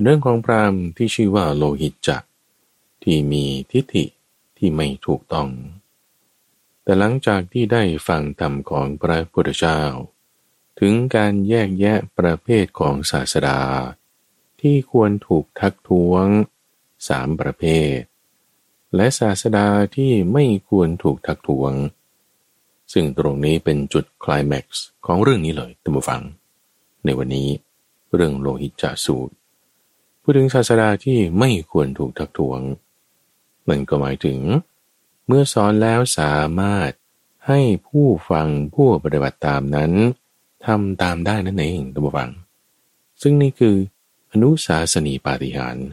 เป็นเรื่องของพราหมณ์ที่ชื่อว่าโลหิตจักที่มีทิฏฐิที่ไม่ถูกต้อง แต่หลังจากที่ได้ฟังธรรมของพระพุทธเจ้า ถึงการแยกแยะประเภทของศาสดา ที่ควรถูกทักท้วงสามประเภท และศาสดาที่ไม่ควรถูกทักท้วง ซึ่งตรงนี้เป็นจุดคลายแม็กซ์ของเรื่องนี้เลยท่านผู้ฟัง ในวันนี้เรื่องโลหิตจาสูตร พูดถึงศาสดาที่ไม่ควรถูกทักท้วง นั่นก็หมายถึง เมื่อสอนแล้วสามารถให้ผู้ฟังผู้ปฏิบัติตามนั้นทำตามได้นั่นเองตัมฟัง ซึ่งนี่คืออนุสาสนีปาฏิหาริย์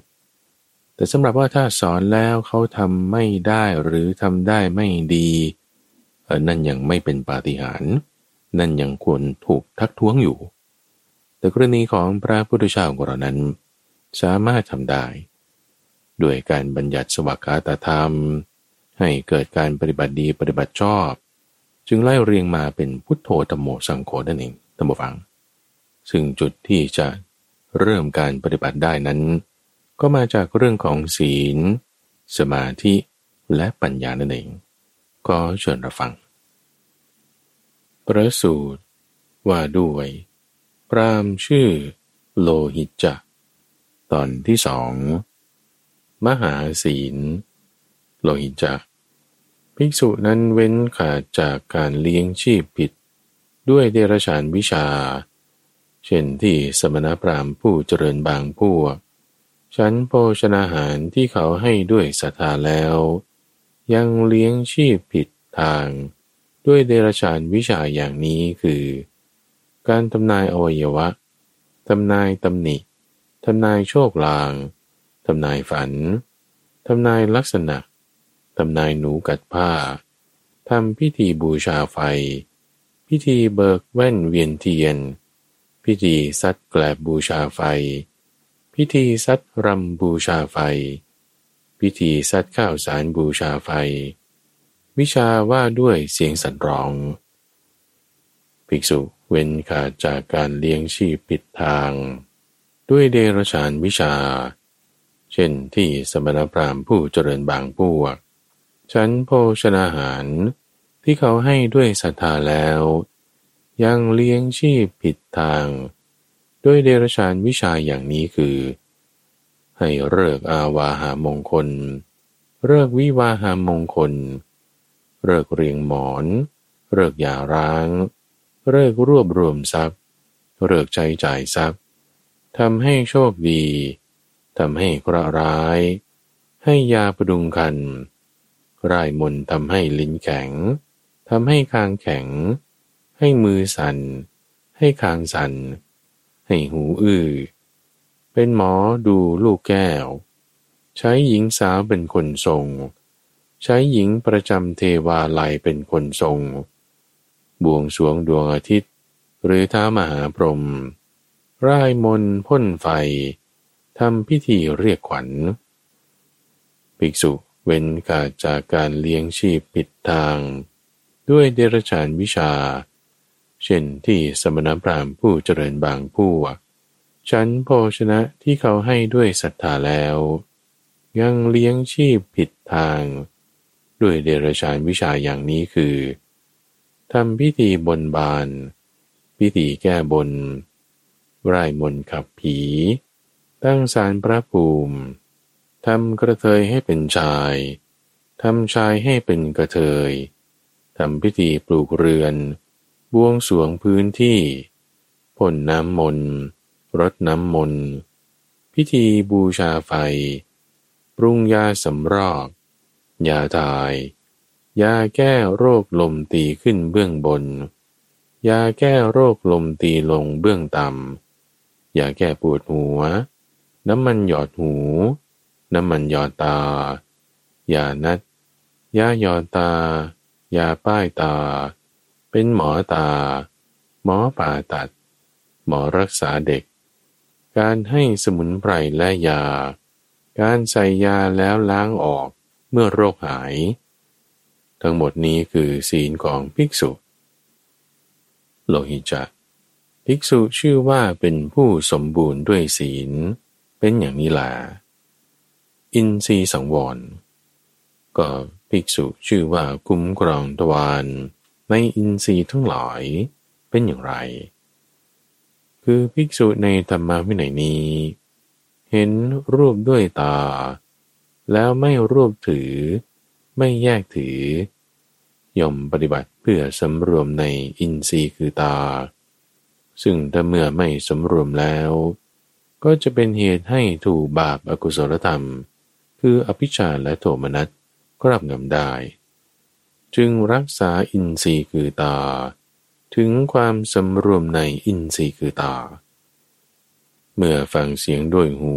แต่สำหรับว่าถ้าสอนแล้วเขาทำไม่ได้หรือทำได้ไม่ดีนั่นยังไม่เป็นปาฏิหาริย์นั่นยังควรถูกทักท้วงอยู่ แต่กรณีของพระพุทธเจ้าของเรานั้น สามารถทำได้ ด้วยการบัญญัติสวากาตธรรม ให้เกิดการปฏิบัติดีปฏิบัติชอบ จึงไล่เรียงมาเป็นพุทโธธรรมโมสังโฆนั่นเองตัมฟัง ซึ่งจุดที่จะเริ่มการปฏิบัติได้นั้น ก็มาจากเรื่องของศีล สมาธิและปัญญานั่นเอง ก็เชิญรับฟัง ประสูตรว่าด้วย พรามชื่อโลหิตจัก ตอนที่สองมหาศีลโลหิตจักภิกษุนั้นเว้นขาดจากการเลี้ยงชีพผิด ด้วยเดรชานวิชา เช่นที่สมณพราหมณ์ผู้เจริญบางพวกฉันโภชนาหารที่เขาให้ด้วยศรัทธาแล้ว ยังเลี้ยงชีพผิดทาง ด้วยเดรชานวิชาอย่างนี้คือ การทำนายอวัยวะทำนายตำหนิ ทำนายโชคลาง ทำนายฝัน ทำนายลักษณะ ทำนายหนูกัดผ้า ทำพิธีบูชาไฟ พิธีเบิกแว่นเวียนเทียน พิธีซัดแกลบบูชาไฟ พิธีซัดรำบูชาไฟ พิธีซัดข้าวสารบูชาไฟ วิชาว่าด้วยเสียงสันร้อง ภิกษุเว้นขาดจากการเลี้ยงชีพปิดทาง ด้วยเดรชานวิชา เช่นที่สมณพราหมณ์ผู้เจริญบางพวก ฉันโภชนาหารที่เขาให้ด้วยศรัทธาแล้ว ยังเลี้ยงชีพผิดทาง ด้วยเดรชานวิชาอย่างนี้คือ ให้เลิกอาวาหามงคลเลิกวิวาหามงคลเลิกเรียงหมอนเลิกยาร้างเลิกรวบรวมทรัพย์เลิกใจจ่ายทรัพย์ ทำให้โชคดี ทำให้เคราะร้าย ให้ยาประดุงคันรายมนทำให้ลิ้นแข็ง ทำให้คางแข็ง ให้มือสัน่น ให้คางสัน่น ให้หูอื้อ เป็นหมอดูลูกแก้ว ใช้หญิงสาวเป็นคนทรง ใช้หญิงประจำเทวาลัยเป็นคนทรง บวงสวงดวงอาทิตย์ หรือท้ามหาพรหม ร่ายมนพ่นไฟทำพิธีเรียกขวัญ ภิกษุเว้นกาจากการเลี้ยงชีพปิดทาง ด้วยเดรชานวิชา เช่นที่สมณพราหมณ์ผู้เจริญบางผู้ฉันโภชนะที่เขาให้ด้วยศรัทธาแล้ว ยังเลี้ยงชีพผิดทาง ด้วยเดรชานวิชาอย่างนี้คือทำพิธีบนบาน พิธีแก้บน ร่ายมนขับผี ตั้งสารพระภูมิทำกระเทยให้เป็นชายทำชายให้เป็นกระเทยทำพิธีปลูกเรือน บวงสวงพื้นที่พ่นน้ำมนต์รดน้ำมนต์พิธีบูชาไฟ ปรุงยาสำรอกยาตาย ยาแก้โรคลมตีขึ้นเบื้องบน ยาแก้โรคลมตีลงเบื้องต่ำ ยาแก้ปวดหัว น้ำมันหยอดหู น้ำมันหยอดตา ยานัด ยาหยอดตา ยาป้ายตา เป็นหมอตา หมอผ่าตัด หมอรักษาเด็ก การให้สมุนไพรและยา การใส่ยาแล้วล้างออกเมื่อโรคหาย ทั้งหมดนี้คือศีลของภิกษุ โลหิจะ ภิกษุชื่อว่าเป็นผู้สมบูรณ์ด้วยศีล เป็นอย่างนี้แหละอินทรีสังวร ก็ภิกษุชื่อว่าคุ้มครองตวานในอินทรีย์ทั้งหลายเป็นอย่างไร คือภิกษุในธรรมวินัยนี้ เห็นรูปด้วยตา แล้วไม่รวบถือ ไม่แยกถือย่อมปฏิบัติเพื่อสำรวมในอินทรีย์คือตา ซึ่งถ้าเมื่อไม่สำรวมแล้ว ก็จะเป็นเหตุให้ถูกบาปอากุศลธรรม คืออภิชาและโทมนัสครอบงำได้ จึงรักษาอินทรีย์คือตา ถึงความสำรวมในอินทรีย์คือตา เมื่อฟังเสียงด้วยหู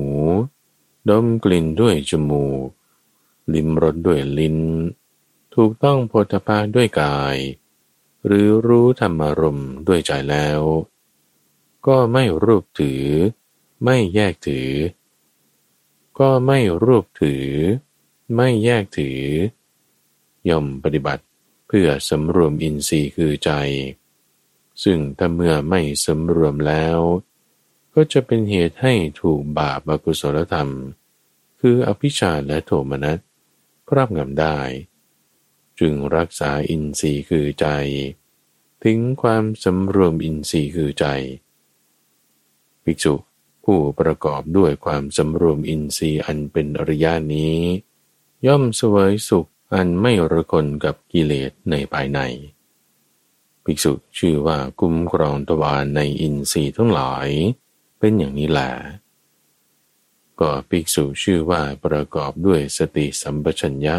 ดมกลิ่นด้วยจมูก ลิ้มรสด้วยลิ้น ถูกต้องโพธภาด้วยกาย หรือรู้ธรรมารมด้วยใจแล้ว ก็ไม่รูปถือ ไม่แยกถือ ก็ไม่รูปถือ ไม่แยกถือย่อมปฏิบัติเพื่อสำรวมอินทรีย์คือใจ ซึ่งถ้าเมื่อไม่สำรวมแล้ว ก็จะเป็นเหตุให้ถูกบาปอกุศลธรรม คืออภิชาและโทมนัสครอบงำได้ จึงรักษาอินทรีย์คือใจ ถึงความสำรวมอินทรีย์คือใจ ภิกษุ ผู้ประกอบด้วยความสำรวมอินทรีย์อันเป็นอริยานี้ ย่อมสวยสุขอันไม่ระคนกับกิเลสในภายใน ภิกษุชื่อว่าคุ้มครองตวารในอินทรีย์ทั้งหลาย เป็นอย่างนี้แหละก็ภิกษุชื่อว่าประกอบด้วยสติสัมปชัญญะ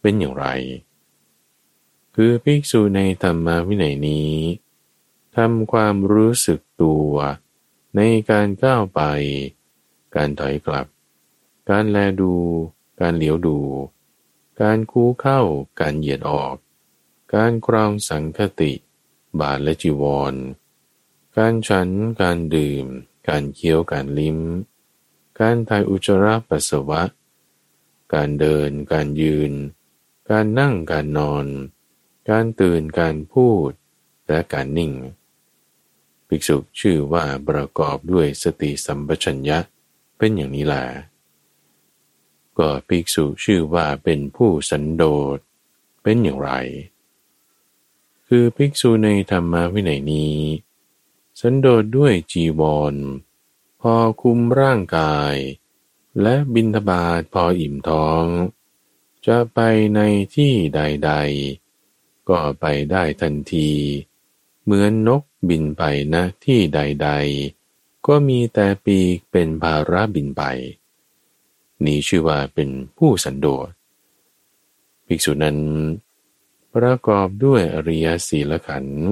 เป็นอย่างไร คือภิกษุในธรรมวินัยนี้ทำความรู้สึกตัว ในการก้าวไป การถอยกลับ การแลดู การเหลียวดู การคูเข้า การเหยียดออก การครองสังคติ บาทและจีวร การฉัน การดื่ม การเคี้ยว การลิ้ม การถ่ายอุจจาระปัสสาวะ การเดิน การยืน การนั่ง การนอน การตื่น การพูด และการนิ่ง ภิกษุชื่อว่าประกอบด้วยสติสัมปชัญญะเป็นอย่างนี้แหละก็ภิกษุชื่อว่าเป็นผู้สันโดษเป็นอย่างไร คือภิกษุในธรรมวินัยนี้ สันโดษด้วยจีวร พอคุมร่างกาย และบินทบาทพออิ่มท้อง จะไปในที่ใด ๆ ก็ไปได้ทันที เหมือนนก บินไปนะที่ใด ๆ ก็มีแต่ปีกเป็นภาระบินไป นี้ชื่อว่าเป็นผู้สันโดษภิกษุนั้น ประกอบด้วยอริยศีลขันธ์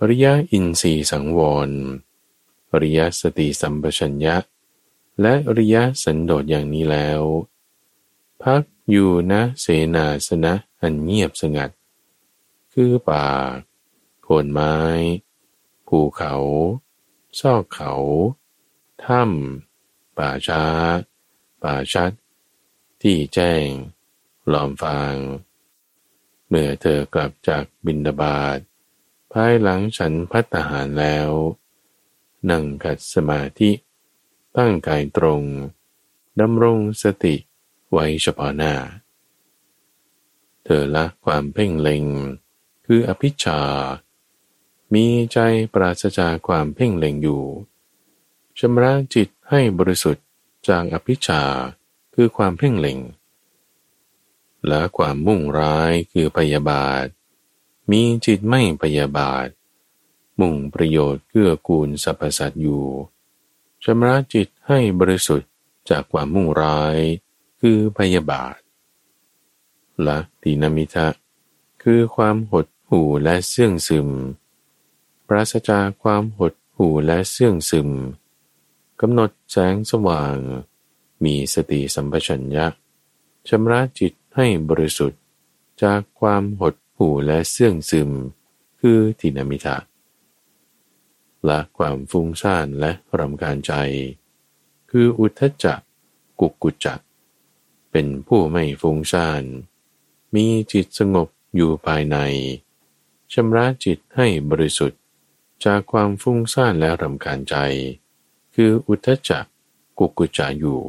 อริยอินทรีสังวรอริยสติสัมปชัญญะ และอริยสันโดษอย่างนี้แล้ว พักอยู่นะเสนาสนะอันเงียบสงัด คือป่าโคนไม้ ภูเขา ซอกเขา ถ้ำ ป่าช้า ป่าชัด ที่แจ้ง หลอมฟาง เมื่อเธอกลับจากบินดาบาดภายหลังฉันพัฒหารแล้ว นั่งกัดสมาธิ ตั้งกายตรงดำรงสติไว้เฉพาะหน้า เธอละความเพ่งเล็ง คืออภิชา มีใจปราศจากความเพ่งเล็งอยู่ชำระจิตให้บริสุทธิ์จากอภิชาคือความเพ่งเล็ง และความมุ่งร้ายคือพยาบาท มีจิตไม่พยาบาท มุ่งประโยชน์เกื้อกูลสรรพสัตว์อยู่ชำระจิตให้บริสุทธิ์จากความมุ่งร้าย คือพยาบาท และตินามิทะ คือความหดหู่และเสื่องซึม ปราศจากความหดหู่และเสื่องซึมกำหนดแสงสว่าง มีสติสัมปชัญญะชำระจิตให้บริสุทธิ์ จากความหดหู่และเสื่องซึม คือตินามิทะละความฟุ้งซ่านและรำคาญใจ คืออุทจจะกุกุจจะเป็นผู้ไม่ฟุ้งซ่าน มีจิตสงบอยู่ภายในชำระจิตให้บริสุทธิ์ จากความฟุ้งซ่านและรำคาญใจ คืออุทจจะกุกุจาอยู่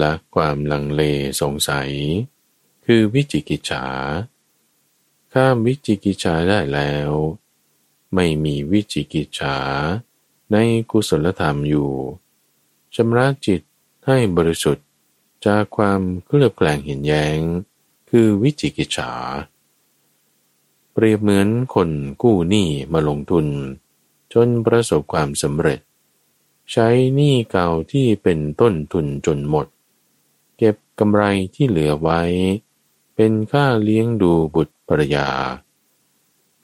ละความลังเลสงสัย คือวิจิกิจฉา ข้ามวิจิกิจฉาได้แล้ว ไม่มีวิจิกิจฉา ในกุศลธรรมอยู่ชำระจิตให้บริสุทธิ์จากความเคลือบแคลงเห็นแย้ง คือวิจิกิจฉา เปรียบเหมือนคนกู้หนี้มาลงทุน จนประสบความสำเร็จ ใช้หนี้เก่าที่เป็นต้นทุนจนหมด เก็บกำไรที่เหลือไว้ เป็นค่าเลี้ยงดูบุตรภรยา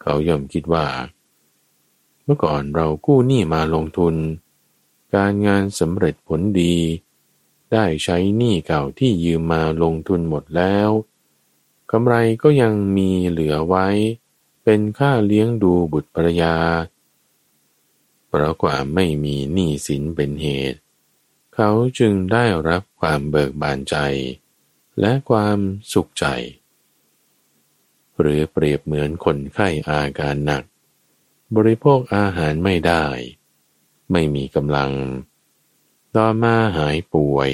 เขาย่อมคิดว่า เมื่อก่อนเรากู้หนี้มาลงทุน การงานสำเร็จผลดี ได้ใช้หนี้เก่าที่ยืมมาลงทุนหมดแล้ว กำไรก็ยังมีเหลือไว้ เป็นค่าเลี้ยงดูบุตรภรยา เพราะความไม่มีหนี้สินเป็นเหตุ เขาจึงได้รับความเบิกบานใจ และความสุขใจ หรือเปรียบเหมือนคนไข้อาการหนัก บริโภคอาหารไม่ได้ ไม่มีกำลัง ต่อมาหายป่วย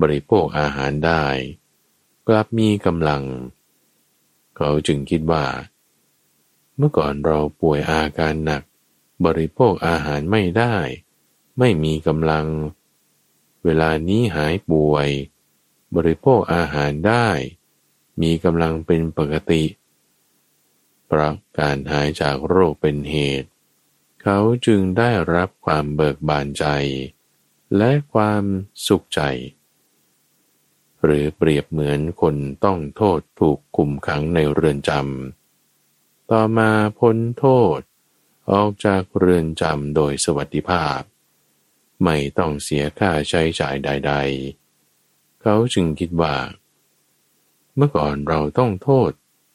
บริโภคอาหารได้ กลับมีกำลัง เขาจึงคิดว่า เมื่อก่อนเราป่วยอาการหนัก บริโภคอาหารไม่ได้ ไม่มีกำลัง เวลานี้หายป่วย บริโภคอาหารได้ มีกำลังเป็นปกติเพราะการหายจากโรคเป็นเหตุ เขาจึงได้รับความเบิกบานใจ และความสุขใจ หรือเปรียบเหมือนคนต้องโทษถูกคุมขังในเรือนจำ ต่อมาพ้นโทษ ออกจากเรือนจำโดยสวัสดิภาพ ไม่ต้องเสียค่าใช้จ่ายใด ๆ เขาจึงคิดว่า เมื่อก่อนเราต้องโทษ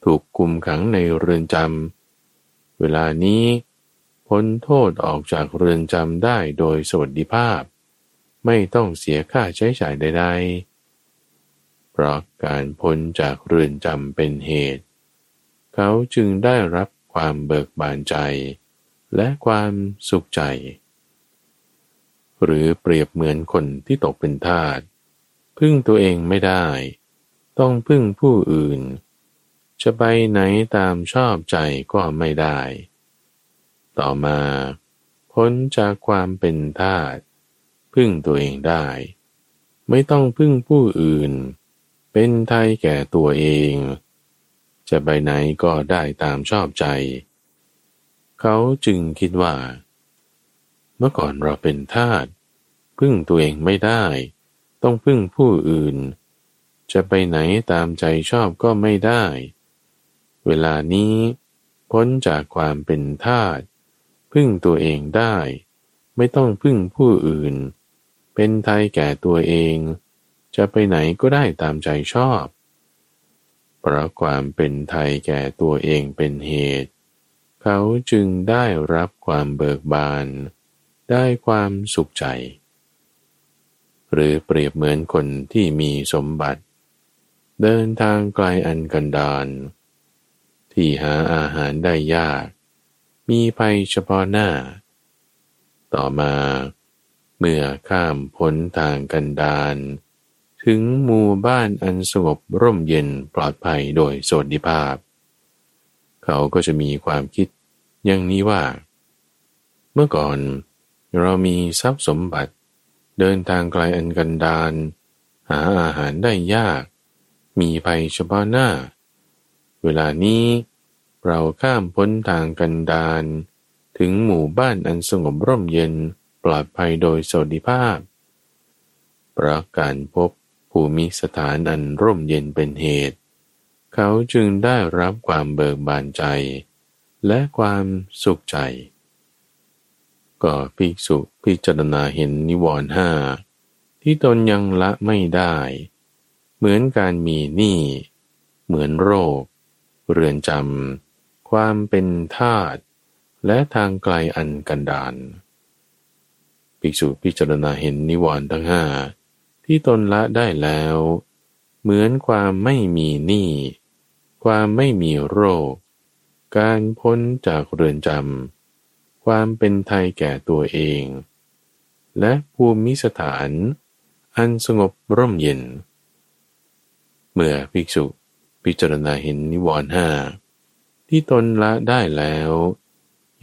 ถูกคุมขังในเรือนจำ เวลานี้พ้นโทษออกจากเรือนจำได้โดยสวัสดิภาพ ไม่ต้องเสียค่าใช้จ่ายใด ๆ เพราะการพ้นจากเรือนจำเป็นเหตุ เขาจึงได้รับความเบิกบานใจ และความสุขใจ หรือเปรียบเหมือนคนที่ตกเป็นทาสพึ่งตัวเองไม่ได้ ต้องพึ่งผู้อื่น จะไปไหนตามชอบใจก็ไม่ได้ ต่อมา พ้นจากความเป็นทาสพึ่งตัวเองได้ ไม่ต้องพึ่งผู้อื่น เป็นไทยแก่ตัวเอง จะไปไหนก็ได้ตามชอบใจ เขาจึงคิดว่า เมื่อก่อนเราเป็นทาสพึ่งตัวเองไม่ได้ ต้องพึ่งผู้อื่น จะไปไหนตามใจชอบก็ไม่ได้ เวลานี้ พ้นจากความเป็นทาสพึ่งตัวเองได้ ไม่ต้องพึ่งผู้อื่น เป็นไทยแก่ตัวเอง จะไปไหนก็ได้ตามใจชอบ เพราะความเป็นไทยแก่ตัวเองเป็นเหตุ เขาจึงได้รับความเบิกบาน ได้ความสุขใจ หรือเปรียบเหมือนคนที่มีสมบัติ เดินทางไกลอันกันดารที่หาอาหารได้ยาก มีภัยเฉพาะหน้า ต่อมา เมื่อข้ามพ้นทางกันดาร ถึงหมู่บ้านอันสงบร่มเย็นปลอดภัยโดยสวัสดิภาพ เขาก็จะมีความคิดอย่างนี้ว่า เมื่อก่อนเรามีทรัพย์สมบัติ เดินทางไกลอันกันดารหาอาหารได้ยาก มีภัยเฉพาะหน้า เวลานี้เราข้ามพ้นทางกันดารถึงหมู่บ้านอันสงบร่มเย็นปลอดภัยโดยสวัสดิภาพเพราะการพบ ภูมิสถานอันร่มเย็นเป็นเหตุ เขาจึงได้รับความเบิกบานใจ และความสุขใจ ก็ภิกษุพิจารณาเห็นนิวรณ์ห้าที่ตนยังละไม่ได้ เหมือนการมีหนี้เหมือนโรค เรือนจำความเป็นทาตและทางไกลอันกันดานภิกษุพิจารณาเห็นนิวรณ์ทั้งห้า ที่ตนละได้แล้ว เหมือนความไม่มีหนี้ ความไม่มีโรค การพ้นจากเรือนจำ ความเป็นไทยแก่ตัวเอง และภูมิสถาน อันสงบร่มเย็น เมื่อภิกษุพิจารณาเห็นนิวรณ์ห้าที่ตนละได้แล้ว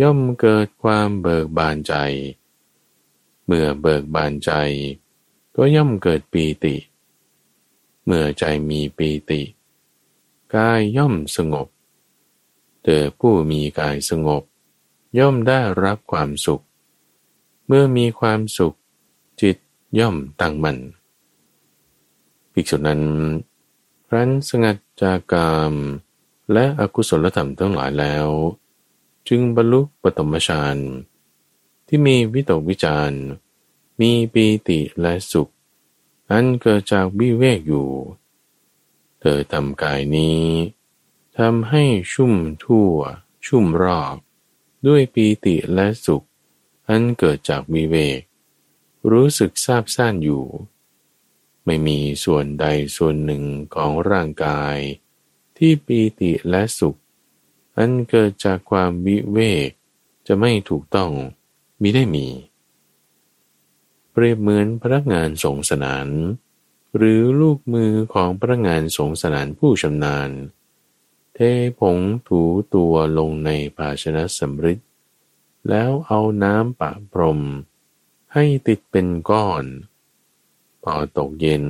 ย่อมเกิดความเบิกบานใจ เมื่อเบิกบานใจ ก็ย่อมเกิดปีติ เมื่อใจมีปีติกายย่อมสงบเธอผู้มีกายสงบ ย่อมได้รับความสุข เมื่อมีความสุข จิตย่อมตั้งมัน่นภิกษุนั้นรั้นสงัดจากกามและอกุศลธรรมทั้งหลายแล้ว จึงบรรลุปฐมฌานที่มีวิตกวิจารณ์ มีปีติและสุข อันเกิดจากวิเวกอยู่ เธอทำกายนี้ทำให้ชุ่มทั่ว ชุ่มรอบ ด้วยปีติและสุข อันเกิดจากวิเวก รู้สึกซาบซ่านอยู่ ไม่มีส่วนใดส่วนหนึ่งของร่างกาย ที่ปีติและสุข อันเกิดจากความวิเวกจะไม่ถูกต้องมิได้มี เปรียบเหมือนพนักงานสงสนาน หรือลูกมือของพนักงานสงสนานผู้ชำนาญ เทผงถูตัวลงในภาชนะสำริดแล้วเอาน้ำปะพรม ให้ติดเป็นก้อนพอตกเย็น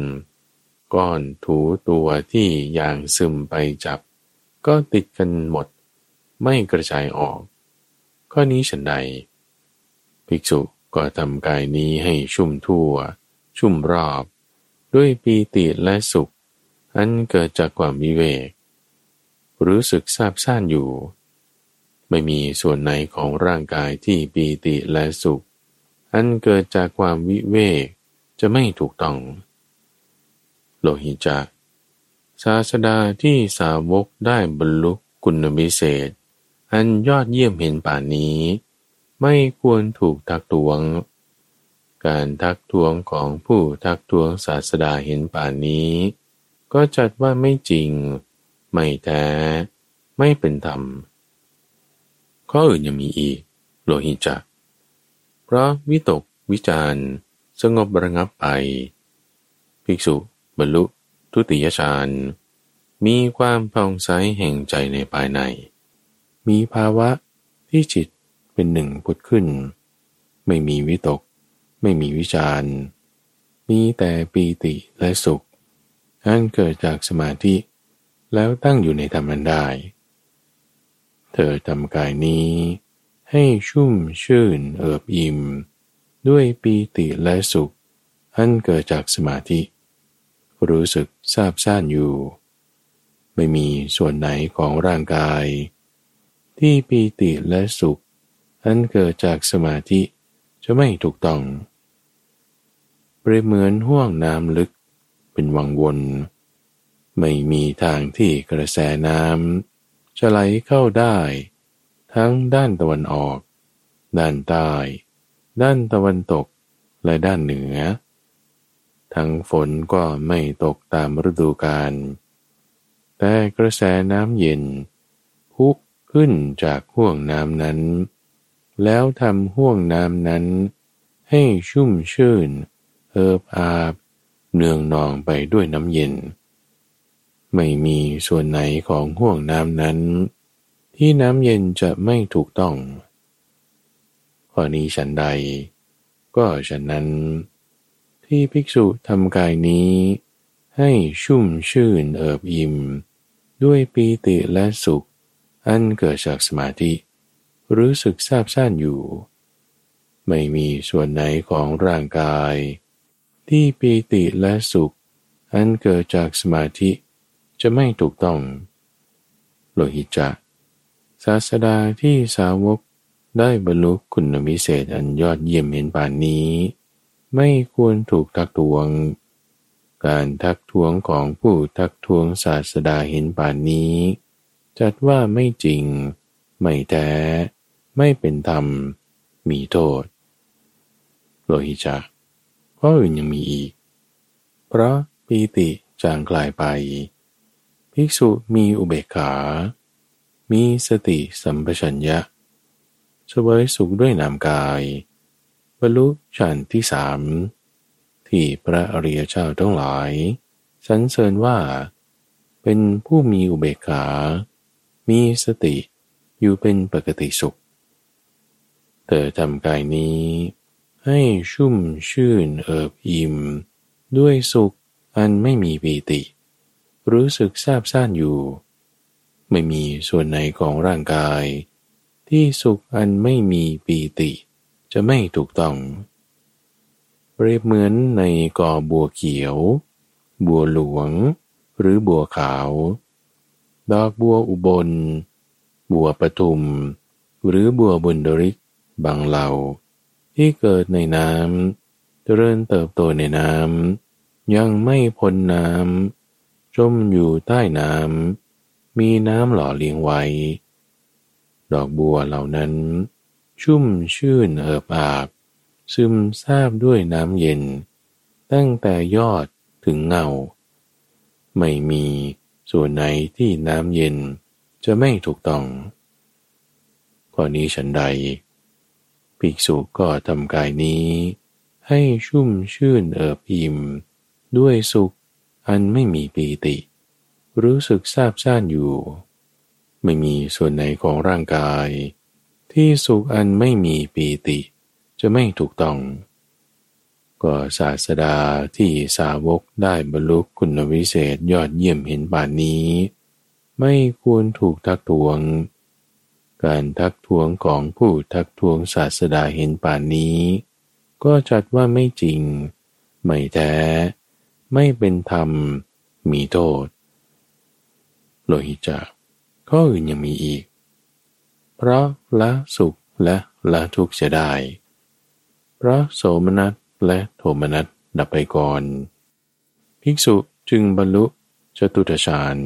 ก้อนถูตัวที่ยางซึมไปจับ ก็ติดกันหมด ไม่กระจายออก ข้อนี้ฉันใด ภิกษุ ก็ทำกายนี้ให้ชุ่มทั่ว ชุ่มรอบ ด้วยปีติและสุข อันเกิดจากความวิเวก รู้สึกซาบซ่านอยู่ ไม่มีส่วนไหนของร่างกายที่ปีติและสุข อันเกิดจากความวิเวกจะไม่ถูกต้อง โลหิจักศาสดาที่สาวกได้บรรลุคุณมิเศษ อันยอดเยี่ยมเห็นป่านนี้ ไม่ควรถูกทักท้วง การทักท้วงของผู้ทักท้วงศาสดาเห็นป่านนี้ ก็จัดว่าไม่จริง ไม่แท้ ไม่เป็นธรรม ข้ออื่นยังมีอีก โลหิจักเพราะวิตกวิจารสงบระงับไป ภิกษุ บรรลุทุติยฌานมีความพองใสแห่งใจในภายใน มีภาวะที่จิต เป็นหนึ่งพุทธขึ้น ไม่มีวิตก ไม่มีวิจารมีแต่ปีติและสุขอันเกิดจากสมาธิ แล้วตั้งอยู่ในธรรมันได้ เธอทำกายนี้ ให้ชุ่มชื่นเอิบอิ่ม ด้วยปีติและสุข อันเกิดจากสมาธิ รู้สึกซาบซ่านอยู่ ไม่มีส่วนไหนของร่างกาย ที่ปีติและสุข อันเกิดจากสมาธิจะไม่ถูกต้อง เปรียบเหมือนห่วงน้ำลึกเป็นวังวน ไม่มีทางที่กระแสน้ำจะไหลเข้าได้ ทั้งด้านตะวันออก ด้านใต้ ด้านตะวันตกและด้านเหนือ ทั้งฝนก็ไม่ตกตามฤดูกาลแต่กระแสน้ำเย็น พุกขึ้นจากห่วงน้ำนั้น แล้วทำห่วงน้ำนั้น ให้ชุ่มชื่น เอิบอาบ เนืองนองไปด้วยน้ำเย็น ไม่มีส่วนไหนของห่วงน้ำนั้น ที่น้ำเย็นจะไม่ถูกต้อง ข้อนี้ฉันใด ก็ฉันนั้น ที่ภิกษุทำกายนี้ ให้ชุ่มชื่นเอิบอิ่ม ด้วยปีติและสุข อันเกิดจากสมาธิ รู้สึกซาบซ่านอยู่ ไม่มีส่วนไหนของร่างกาย ที่ปีติและสุข อันเกิดจากสมาธิจะไม่ถูกต้อง โลหิตจะศาสดาที่สาวกได้บรรลุคุณวิเศษอันยอดเยี่ยมเห็นป่านนี้ ไม่ควรถูกทักท้วง การทักท้วงของผู้ทักท้วงศาสดาเห็นป่านนี้ จัดว่าไม่จริง ไม่แท้ ไม่เป็นธรรม มีโทษ โลหิจักข้ออื่นยังมีอีก เพราะปีติจางกลายไป ภิกษุมีอุเบกขา มีสติสัมปชัญญะสวยสุขด้วยนามกายบรรลุฌานที่สามที่พระอริยเจ้าทั้งหลายสรรเสริญว่า เป็นผู้มีอุเบกขา มีสติอยู่เป็นปกติสุข เธอทำกายนี้ ให้ชุ่มชื่นเอิบอิ่ม ด้วยสุขอันไม่มีปีติ รู้สึกซาบซ่านอยู่ ไม่มีส่วนไหนของร่างกาย ที่สุขอันไม่มีปีติ จะไม่ถูกต้องเปรียบเหมือนในกอบัวเขียว บัวหลวง หรือบัวขาว ดอกบัวอุบล บัวปทุม หรือบัวบุญดริก บางเหล่า ที่เกิดในน้ำเจริญเติบโตในน้ำยังไม่พ้นน้ำจมอยู่ใต้น้ำมีน้ำหล่อเลี้ยงไว้ ดอกบัวเหล่านั้น ชุ่มชื่นเอิบอาบ ซึมซาบด้วยน้ำเย็น ตั้งแต่ยอดถึงเงา ไม่มีส่วนไหนที่น้ำเย็นจะไม่ถูกต้องข้อนี้ฉันใด ภิกษุก็ทำกายนี้ ให้ชุ่มชื่นเอิบอิ่ม ด้วยสุขอันไม่มีปีติ รู้สึกซาบซ่านอยู่ ไม่มีส่วนไหนของร่างกาย ที่สุขอันไม่มีปีติ จะไม่ถูกต้อง ก็ศาสดาที่สาวกได้บรรลุคุณวิเศษยอดเยี่ยมเห็นป่านนี้ ไม่ควรถูกทักทวง การทักท้วงของผู้ทักท้วงศาสดาเห็นป่านนี้ ก็จัดว่าไม่จริง ไม่แท้ ไม่เป็นธรรม มีโทษ โลหิจักข้ออื่นยังมีอีก เพราะละสุขและละทุกข์จะได้เพราะโสมนัสและโทมนัสดับไปก่อน ภิกษุจึงบรรลุจตุตฌาน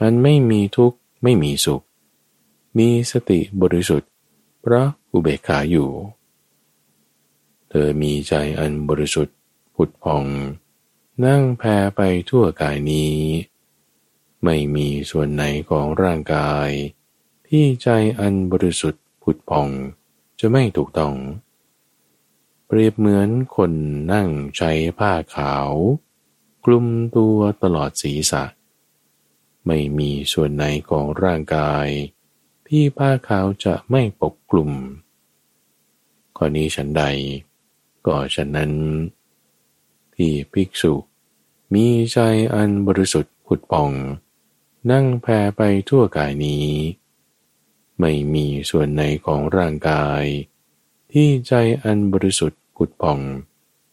อันไม่มีทุกข์ไม่มีสุข มีสติบริสุทธิ์พระอุเบกขาอยู่ เธอมีใจอันบริสุทธิ์ผุดพอง นั่งแพ่ไปทั่วกายนี้ ไม่มีส่วนไหนของร่างกาย ที่ใจอันบริสุทธิ์ผุดพองจะไม่ถูกต้อง เปรียบเหมือนคนนั่งใช้ผ้าขาว กลุ่มตัวตลอดศีรษะ ไม่มีส่วนไหนของร่างกาย ที่ผ้าขาวจะไม่ปกกลุ่มข้อนี้ฉันใด ก็ฉะนั้น ที่ภิกษุ มีใจอันบริสุทธิ์ผุดป่อง นั่งแพ่ไปทั่วกายนี้ ไม่มีส่วนไหนของร่างกาย ที่ใจอันบริสุทธิ์ผุดป่อง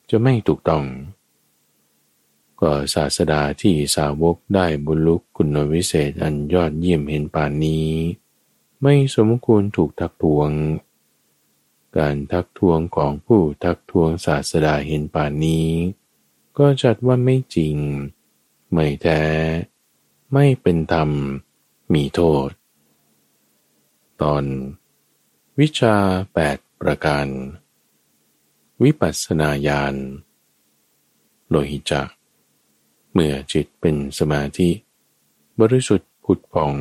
จะไม่ถูกต้อง ก็ศาสดาที่สาวกได้บุลุกคุณวิเศษอันยอดเยี่ยมเห็นป่านนี้ ไม่สมควรถูกทักทวง การทักทวงของผู้ทักทวงศาสดาเห็นป่านนี้ ก็จัดว่าไม่จริง ไม่แท้ ไม่เป็นธรรม มีโทษ ตอน วิชาแปดประการ วิปัสสนาญาณโลหิจัก เมื่อจิตเป็นสมาธิ บริสุทธิ์ผุดผ่อง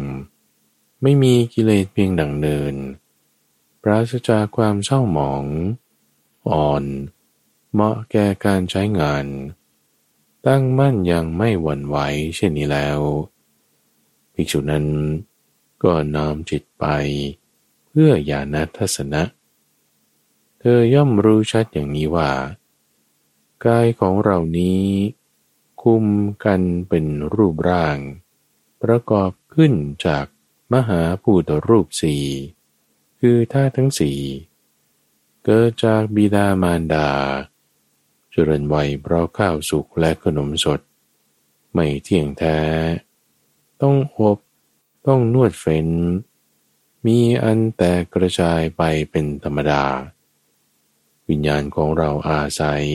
ไม่มีกิเลสเพียงดังเนิน ปราศจากความเศร้าหมอง อ่อน เหมาะแก่การใช้งาน ตั้งมั่นยังไม่หวั่นไหวเช่นนี้แล้ว ภิกษุนั้นก็น้อมจิตไป เพื่อญาณทัศนะ เธอย่อมรู้ชัดอย่างนี้ว่า กายของเรานี้ คุมกันเป็นรูปร่าง ประกอบขึ้นจาก มหาภูตรูปสี่คือธาตุทั้งสี่เกิดจากบิดามารดาเจริญวัยเพราะข้าวสุกและขนมสด ไม่เที่ยงแท้ ต้องอบต้องนวดเฟ้น มีอันแต่กระจายไปเป็นธรรมดา วิญญาณของเราอาศัย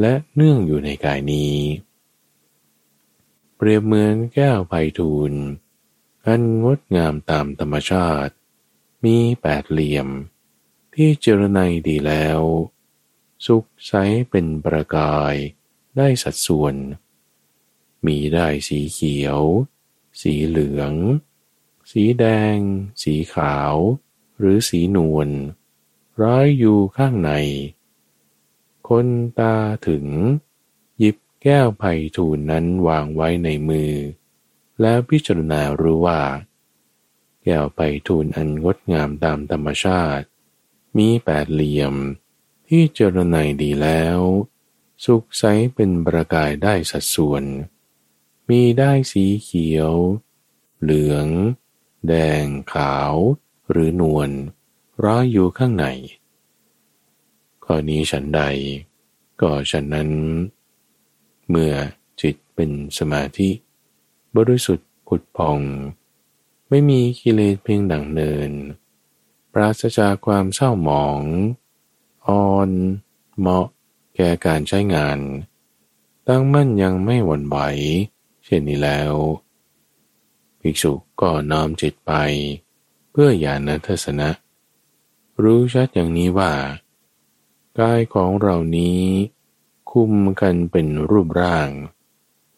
และเนื่องอยู่ในกายนี้ เปรียบเหมือนแก้วไพทูล อันงดงามตามธรรมชาติ มีแปดเหลี่ยม ที่เจรไนดีแล้ว สุขใสเป็นประกาย ได้สัดส่วน มีได้สีเขียว สีเหลือง สีแดง สีขาว หรือสีนวลร้อยอยู่ข้างใน คนตาถึง หยิบแก้วไผ่ทูลนั้นวางไว้ในมือ แล้วพิจารณารู้ว่าแก้วไปทูลอันงดงามตามธรรมชาติ มีแปดเหลี่ยม ที่เจรไนดีแล้ว สุขใสเป็นประกายได้สัดส่วน มีได้สีเขียว เหลือง แดง ขาว หรือนวลร้อยอยู่ข้างในข้อนี้ฉันใด ก็ฉันนั้น เมื่อจิตเป็นสมาธิ บริสุทธิ์ผุดพอง ไม่มีกิเลสเพียงดังเนิน ปราศจากความเศร้าหมอง อ่อน เหมาะ แก่การใช้งาน ตั้งมั่นยังไม่หวั่นไหว เช่นนี้แล้ว ภิกษุก็น้อมจิตไป เพื่อญาณทัศนะ รู้ชัดอย่างนี้ว่ากายของเรานี้ คุมกันเป็นรูปร่าง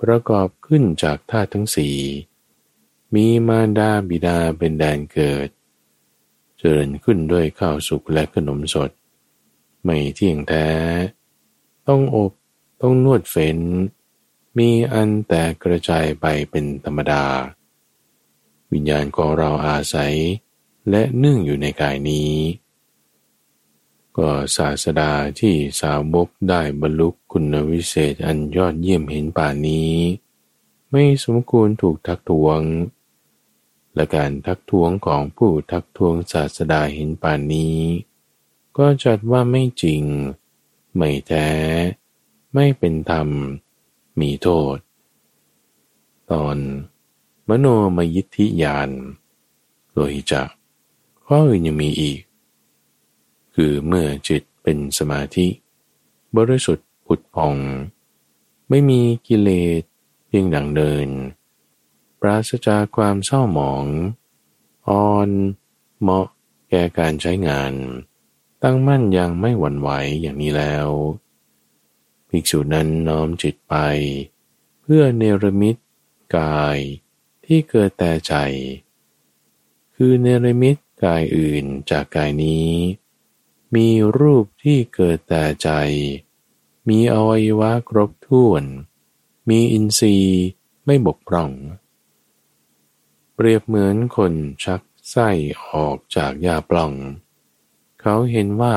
ประกอบขึ้นจากธาตุทั้งสี่มีมารดาบิดาเป็นแดนเกิด เจริญขึ้นด้วยข้าวสุกและขนมสด ไม่เที่ยงแท้ ต้องอบต้องนวดเฟ้น มีอันแต่กระจายไปเป็นธรรมดา วิญญาณของเราอาศัย และเนื่องอยู่ในกายนี้ ก็ศาสดาที่สาวกได้บรรลุคุณวิเศษอันยอดเยี่ยมเห็นป่านี้ ไม่สมควรถูกทักท้วง และการทักท้วงของผู้ทักท้วงศาสดาเห็นป่านนี้ ก็จัดว่าไม่จริง ไม่แท้ ไม่เป็นธรรม มีโทษ ตอน มโนมยิทธิยานโลหิจักข้ออื่นยังมีอีก คือเมื่อจิตเป็นสมาธิ บริสุทธิ์ผุดพอง ไม่มีกิเลสเพียงดังเดิน ปราศจากความเศร้าหมองอ่อน เหมาะแก่การใช้งาน ตั้งมั่นยังไม่หวั่นไหวอย่างนี้แล้วภิกษุนั้นน้อมจิตไป เพื่อเนรมิตกายที่เกิดแต่ใจ คือเนรมิตกายอื่นจากกายนี้ มีรูปที่เกิดแต่ใจ มีอวัยวะครบถ้วน มีอินทรีย์ไม่บกพร่อง เปรียบเหมือนคนชักไส้ออกจากยาปล่อง เขาเห็นว่า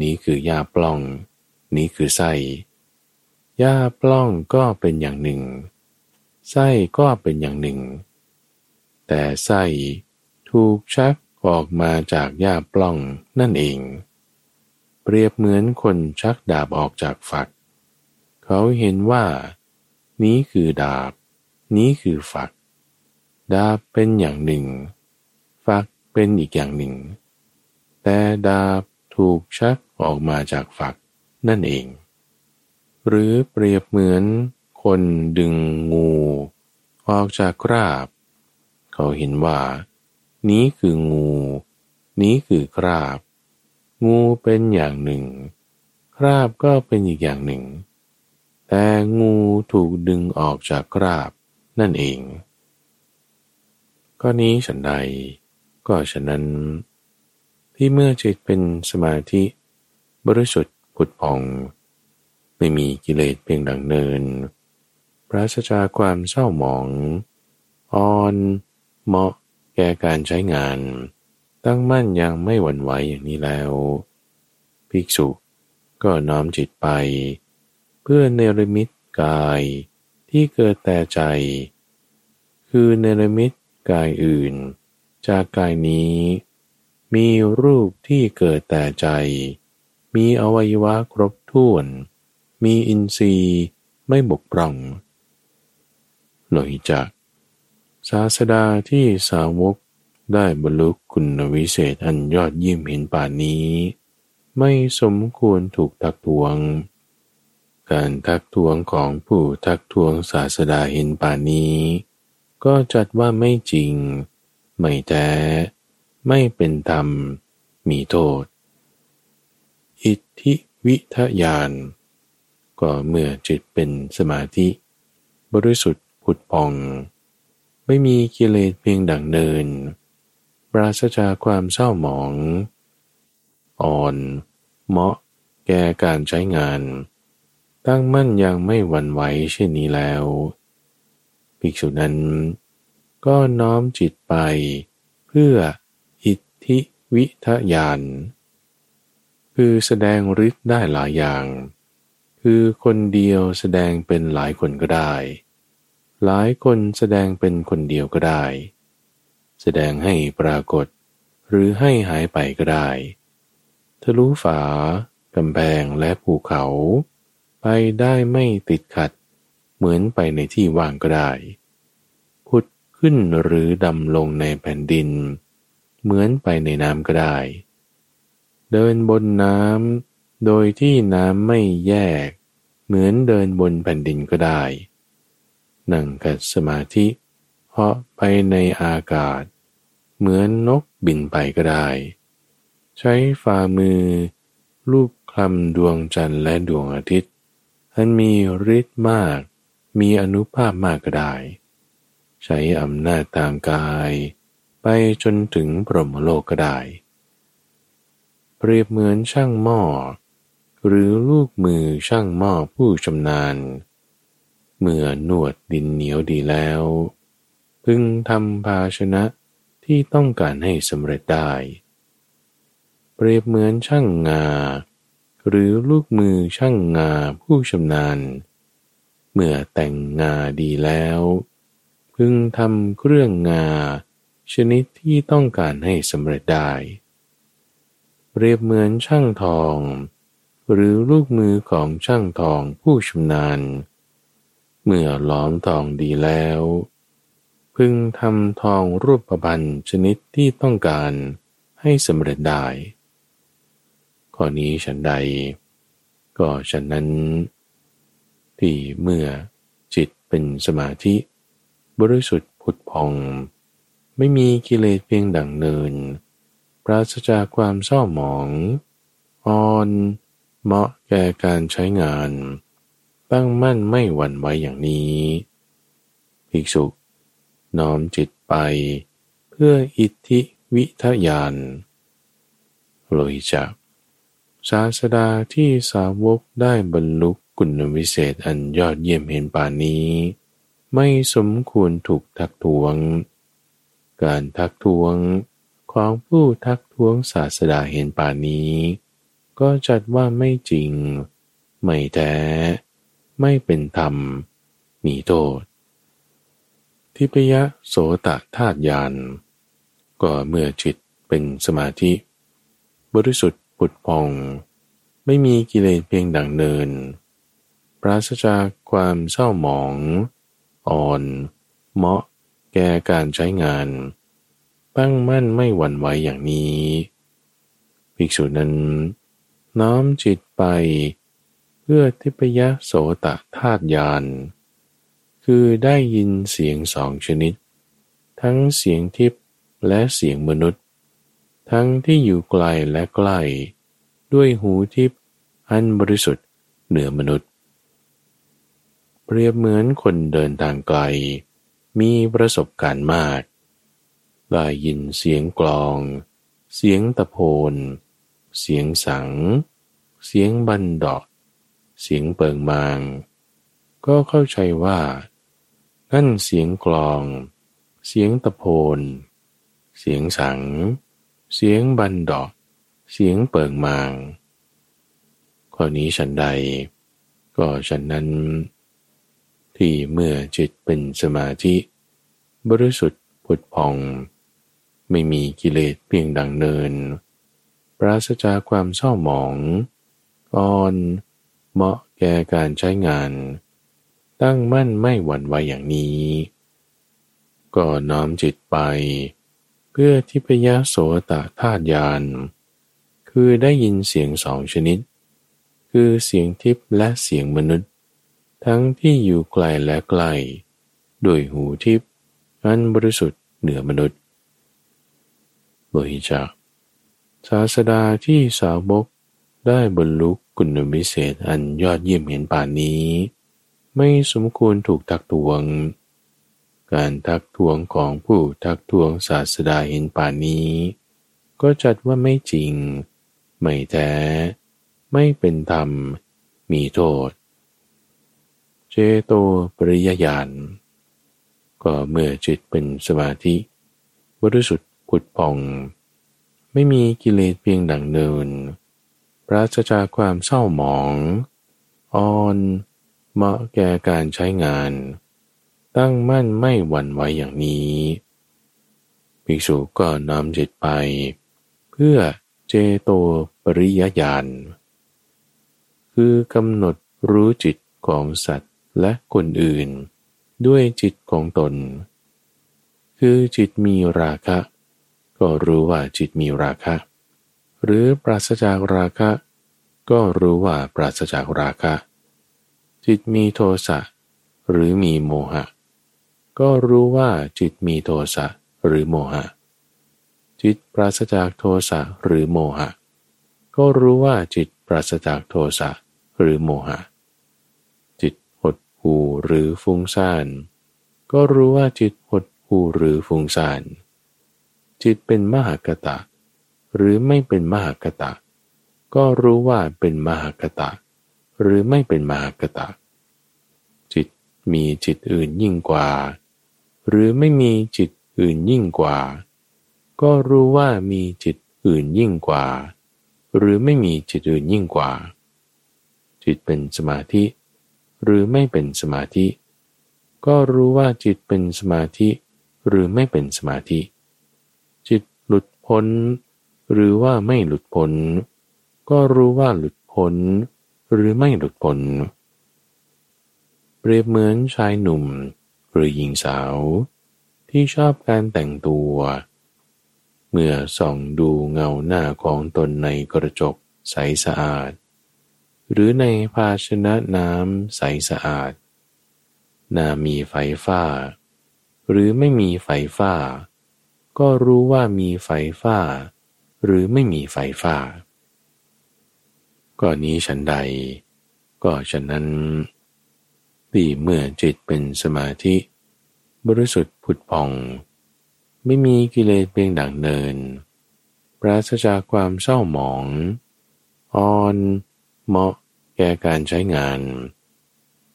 นี้คือยาปล่อง นี้คือไส้ยาปล้องก็เป็นอย่างหนึ่ง ไส้ก็เป็นอย่างหนึ่ง แต่ไส้ถูกชัก ออกมาจากหญ้าปล้องนั่นเอง เปรียบเหมือนคนชักดาบออกจากฝัก เขาเห็นว่า นี้คือดาบ นี้คือฝัก ดาบเป็นอย่างหนึ่ง ฝักเป็นอีกอย่างหนึ่ง แต่ดาบถูกชักออกมาจากฝักนั่นเอง หรือเปรียบเหมือนคนดึงงู ออกจากคราบ เขาเห็นว่า นี้คืองู นี้คือคราบ งูเป็นอย่างหนึ่ง คราบก็เป็นอีกอย่างหนึ่ง แต่งูถูกดึงออกจากคราบนั่นเอง ก็นี้ฉันใด ก็ฉะนั้น ที่เมื่อจิตเป็นสมาธิ บริสุทธิ์ผุดพอง ไม่มีกิเลสเพียงดังเนินปราศจากความเศร้าหมอง อ่อน เหมาะ แก่การใช้งาน ตั้งมั่นยังไม่หวั่นไหวอย่างนี้แล้ว ภิกษุก็น้อมจิตไป เพื่อเนรมิตกายที่เกิดแต่ใจ คือเนรมิตกายอื่น จากกายนี้ มีรูปที่เกิดแต่ใจ มีอวัยวะครบถ้วน มีอินทรีย์ไม่บกพร่องโลหิจัก ศาสดาที่สาวกได้บรรลุคุณวิเศษอันยอดเยี่ยมเห็นป่านนี้ ไม่สมควรถูกทักทวง การทักทวงของผู้ทักทวงศาสดาเห็นป่านนี้ ก็จัดว่าไม่จริง ไม่แท้ไม่เป็นธรรม มีโทษ อิทธิวิทยาน ก็เมื่อจิตเป็นสมาธิ บริสุทธิ์ผุดพอง ไม่มีกิเลสเพียงดังเนิน ปราศจากความเศร้าหมอง อ่อน เหมาะแก่การใช้งาน ตั้งมั่นยังไม่หวั่นไหวเช่นนี้แล้ว ภิกษุนั้น ก็น้อมจิตไป เพื่ออิทธิวิทยานคือแสดงฤทธิ์ได้หลายอย่าง คือคนเดียวแสดงเป็นหลายคนก็ได้ หลายคนแสดงเป็นคนเดียวก็ได้ แสดงให้ปรากฏ หรือให้หายไปก็ได้ ทะลุฝากำแพงและภูเขา ไปได้ไม่ติดขัด เหมือนไปในที่ว่างก็ได้พุดขึ้นหรือดำลงในแผ่นดิน เหมือนไปในน้ำก็ได้ เดินบนน้ำโดยที่น้ำไม่แยก เหมือนเดินบนแผ่นดินก็ได้ นั่งกัดสมาธิเพาะไปในอากาศ เหมือนนกบินไปก็ได้ ใช้ฝ่ามือ ลูบคลำดวงจันทร์และดวงอาทิตย์อันมีฤทธิ์มาก มีอนุภาพมากก็ได้ ใช้อำนาจทางกาย ไปจนถึงพรหมโลกก็ได้ เปรียบเหมือนช่างหม้อหรือลูกมือช่างหม้อผู้ชำนาญ เมื่อนวดดินเหนียวดีแล้ว พึงทำภาชนะที่ต้องการให้สำเร็จได้ เปรียบเหมือนช่างงา หรือลูกมือช่างงาผู้ชำนาญ เมื่อแต่งงาดีแล้ว พึงทำเครื่องงา ชนิดที่ต้องการให้สำเร็จได้ เปรียบเหมือนช่างทอง หรือลูกมือของช่างทองผู้ชำนาญเมื่อหลอมทองดีแล้ว พึงทำทองรูปประพันชนิดที่ต้องการให้สำเร็จได้ข้อนี้ฉันใด ก็ฉันนั้น ที่เมื่อจิตเป็นสมาธิ บริสุทธิ์ผุดพอง ไม่มีกิเลสเพียงดังเนิน ปราศจากความเศร้าหมอง อ่อน เหมาะแก่การใช้งาน ตั้งมั่นไม่หวั่นไหวอย่างนี้ภิกษุน้อมจิตไป เพื่ออิทธิวิทยานโลหิจักศาสดาที่สาวกได้บรรลุกุณวิเศษอันยอดเยี่ยมเห็นป่านนี้ ไม่สมควรถูกทักท้วง การทักท้วงของผู้ทักท้วงศาสดาเห็นป่านนี้ ก็จัดว่าไม่จริง ไม่แท้ ไม่เป็นธรรม มีโทษ ทิพยโสตธาตุยานก็เมื่อจิตเป็นสมาธิ บริสุทธิ์ปุดพอง ไม่มีกิเลสเพียงดังเนิน ปราศจากความเศร้าหมอง อ่อน เหมาะแก่การใช้งาน ตั้งมั่นไม่หวั่นไหวอย่างนี้ ภิกษุนั้น น้อมจิตไป พื่อทิพยโสตธาตุยานคือได้ยินเสียงสองชนิด ทั้งเสียงทิพย์และเสียงมนุษย์ ทั้งที่อยู่ไกลและใกล้ ด้วยหูทิพย์อันบริสุทธิ์เหนือมนุษย์ เปรียบเหมือนคนเดินทางไกล มีประสบการณ์มาก ได้ยินเสียงกลอง เสียงตะโพน เสียงสัง เสียงบันดอก เสียงเปิงมาง ก็เข้าใจว่า นั่นเสียงกลอง เสียงตะโพน เสียงสัง เสียงบันดอก เสียงเปิงมางข้อนี้ฉันใด ก็ก็ฉะนั้น ที่เมื่อจิตเป็นสมาธิ บริสุทธิ์ผุดพอง ไม่มีกิเลสเพียงดังเนิน ปราศจากความเศร้าหมอง อ่อน เหมาะแก่การใช้งาน ตั้งมั่นไม่หวั่นไหวอย่างนี้ ก็น้อมจิตไป เพื่อที่พยาโสตธาตุยาน คือได้ยินเสียงสองชนิด คือเสียงทิพและเสียงมนุษย์ ทั้งที่อยู่ไกลและไกลโดยหูทิพอันบริสุทธิ์เหนือมนุษย์โลหิจักศาสดาที่สาวบกได้บรรลุ คุณวิเศษอันยอดเยี่ยมเห็นป่านนี้ ไม่สมควรถูกทักทวง การทักทวงของผู้ทักทวงศาสดาเห็นป่านนี้ ก็จัดว่าไม่จริง ไม่แท้ ไม่เป็นธรรม มีโทษ เจโตปริยญาณก็เมื่อจิตเป็นสมาธิ บริสุทธิ์ผุดพอง ไม่มีกิเลสเพียงดังเนิน ปราศจากความเศร้าหมอง อ่อน เหมาะแก่การใช้งาน ตั้งมั่นไม่หวั่นไหวอย่างนี้ภิกษุก็นำจิตไป เพื่อเจโตปริยญาณคือกำหนดรู้จิตของสัตว์และคนอื่น ด้วยจิตของตน คือจิตมีราคะ ก็รู้ว่าจิตมีราคะ หรือปราศจากราคะ ก็รู้ว่าปราศจากราคะ จิตมีโทสะหรือมีโมหะ ก็รู้ว่าจิตมีโทสะหรือโมหะ จิตปราศจากโทสะหรือโมหะ ก็รู้ว่าจิตปราศจากโทสะหรือโมหะ จิตหดหูหรือฟุ้งซ่าน ก็รู้ว่าจิตหดหูหรือฟุ้งซ่าน จิตเป็นมหากตะ หรือไม่เป็นมหากตะ ก็รู้ว่าเป็นมหากตะ หรือไม่เป็นมหากตะ จิตมีจิตอื่นยิ่งกว่า หรือไม่มีจิตอื่นยิ่งกว่า ก็รู้ว่ามีจิตอื่นยิ่งกว่า หรือไม่มีจิตอื่นยิ่งกว่า จิตเป็นสมาธิ หรือไม่เป็นสมาธิ ก็รู้ว่าจิตเป็นสมาธิ หรือไม่เป็นสมาธิ จิตหลุดพ้น หรือว่าไม่หลุดพ้น ก็รู้ว่าหลุดพ้น หรือไม่หลุดพ้น เปรียบเหมือนชายหนุ่ม หรือหญิงสาว ที่ชอบการแต่งตัว เมื่อส่องดูเงาหน้าของตนในกระจกใสสะอาด หรือในภาชนะน้ำใสสะอาดนามีไฟฟ้า หรือไม่มีไฟฟ้า ก็รู้ว่ามีไฟฟ้า หรือไม่มีไฟฟ้า ก็นี้ฉันใด ก็ฉะนั้นที่เมื่อจิตเป็นสมาธิ บริสุทธิ์ผุดพอง ไม่มีกิเลสเพียงดังเนิน ปราศจากความเศร้าหมองอ่อน เหมาะแก่การใช้งาน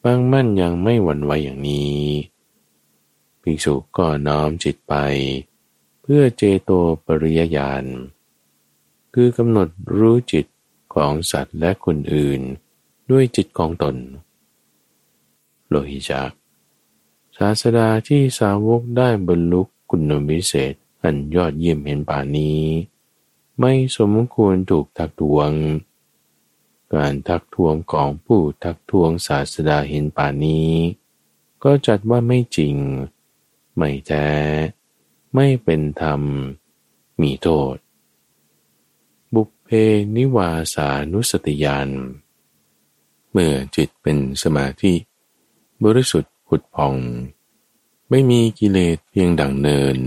บางมั่นยังไม่หวั่นไหวอย่างนี้ภิกษุก็น้อมจิตไป เพื่อเจโตปริยญาณ คือกำหนดรู้จิตของสัตว์และคนอื่น ด้วยจิตของตน โลหิจักศาสดาที่สาวกได้บรรลุคุณวิเศษอันยอดเยี่ยมเห็นป่านี้ ไม่สมควรถูกทักทวง การทักทวงของผู้ทักทวงศาสดาเห็นป่านี้ ก็จัดว่าไม่จริง ไม่แท้ ไม่เป็นธรรม มีโทษ เพนิวาสานุสติยานเมื่อจิตเป็นสมาธิ บริสุทธิ์ผุดพอง ไม่มีกิเลสเพียงดังเนิน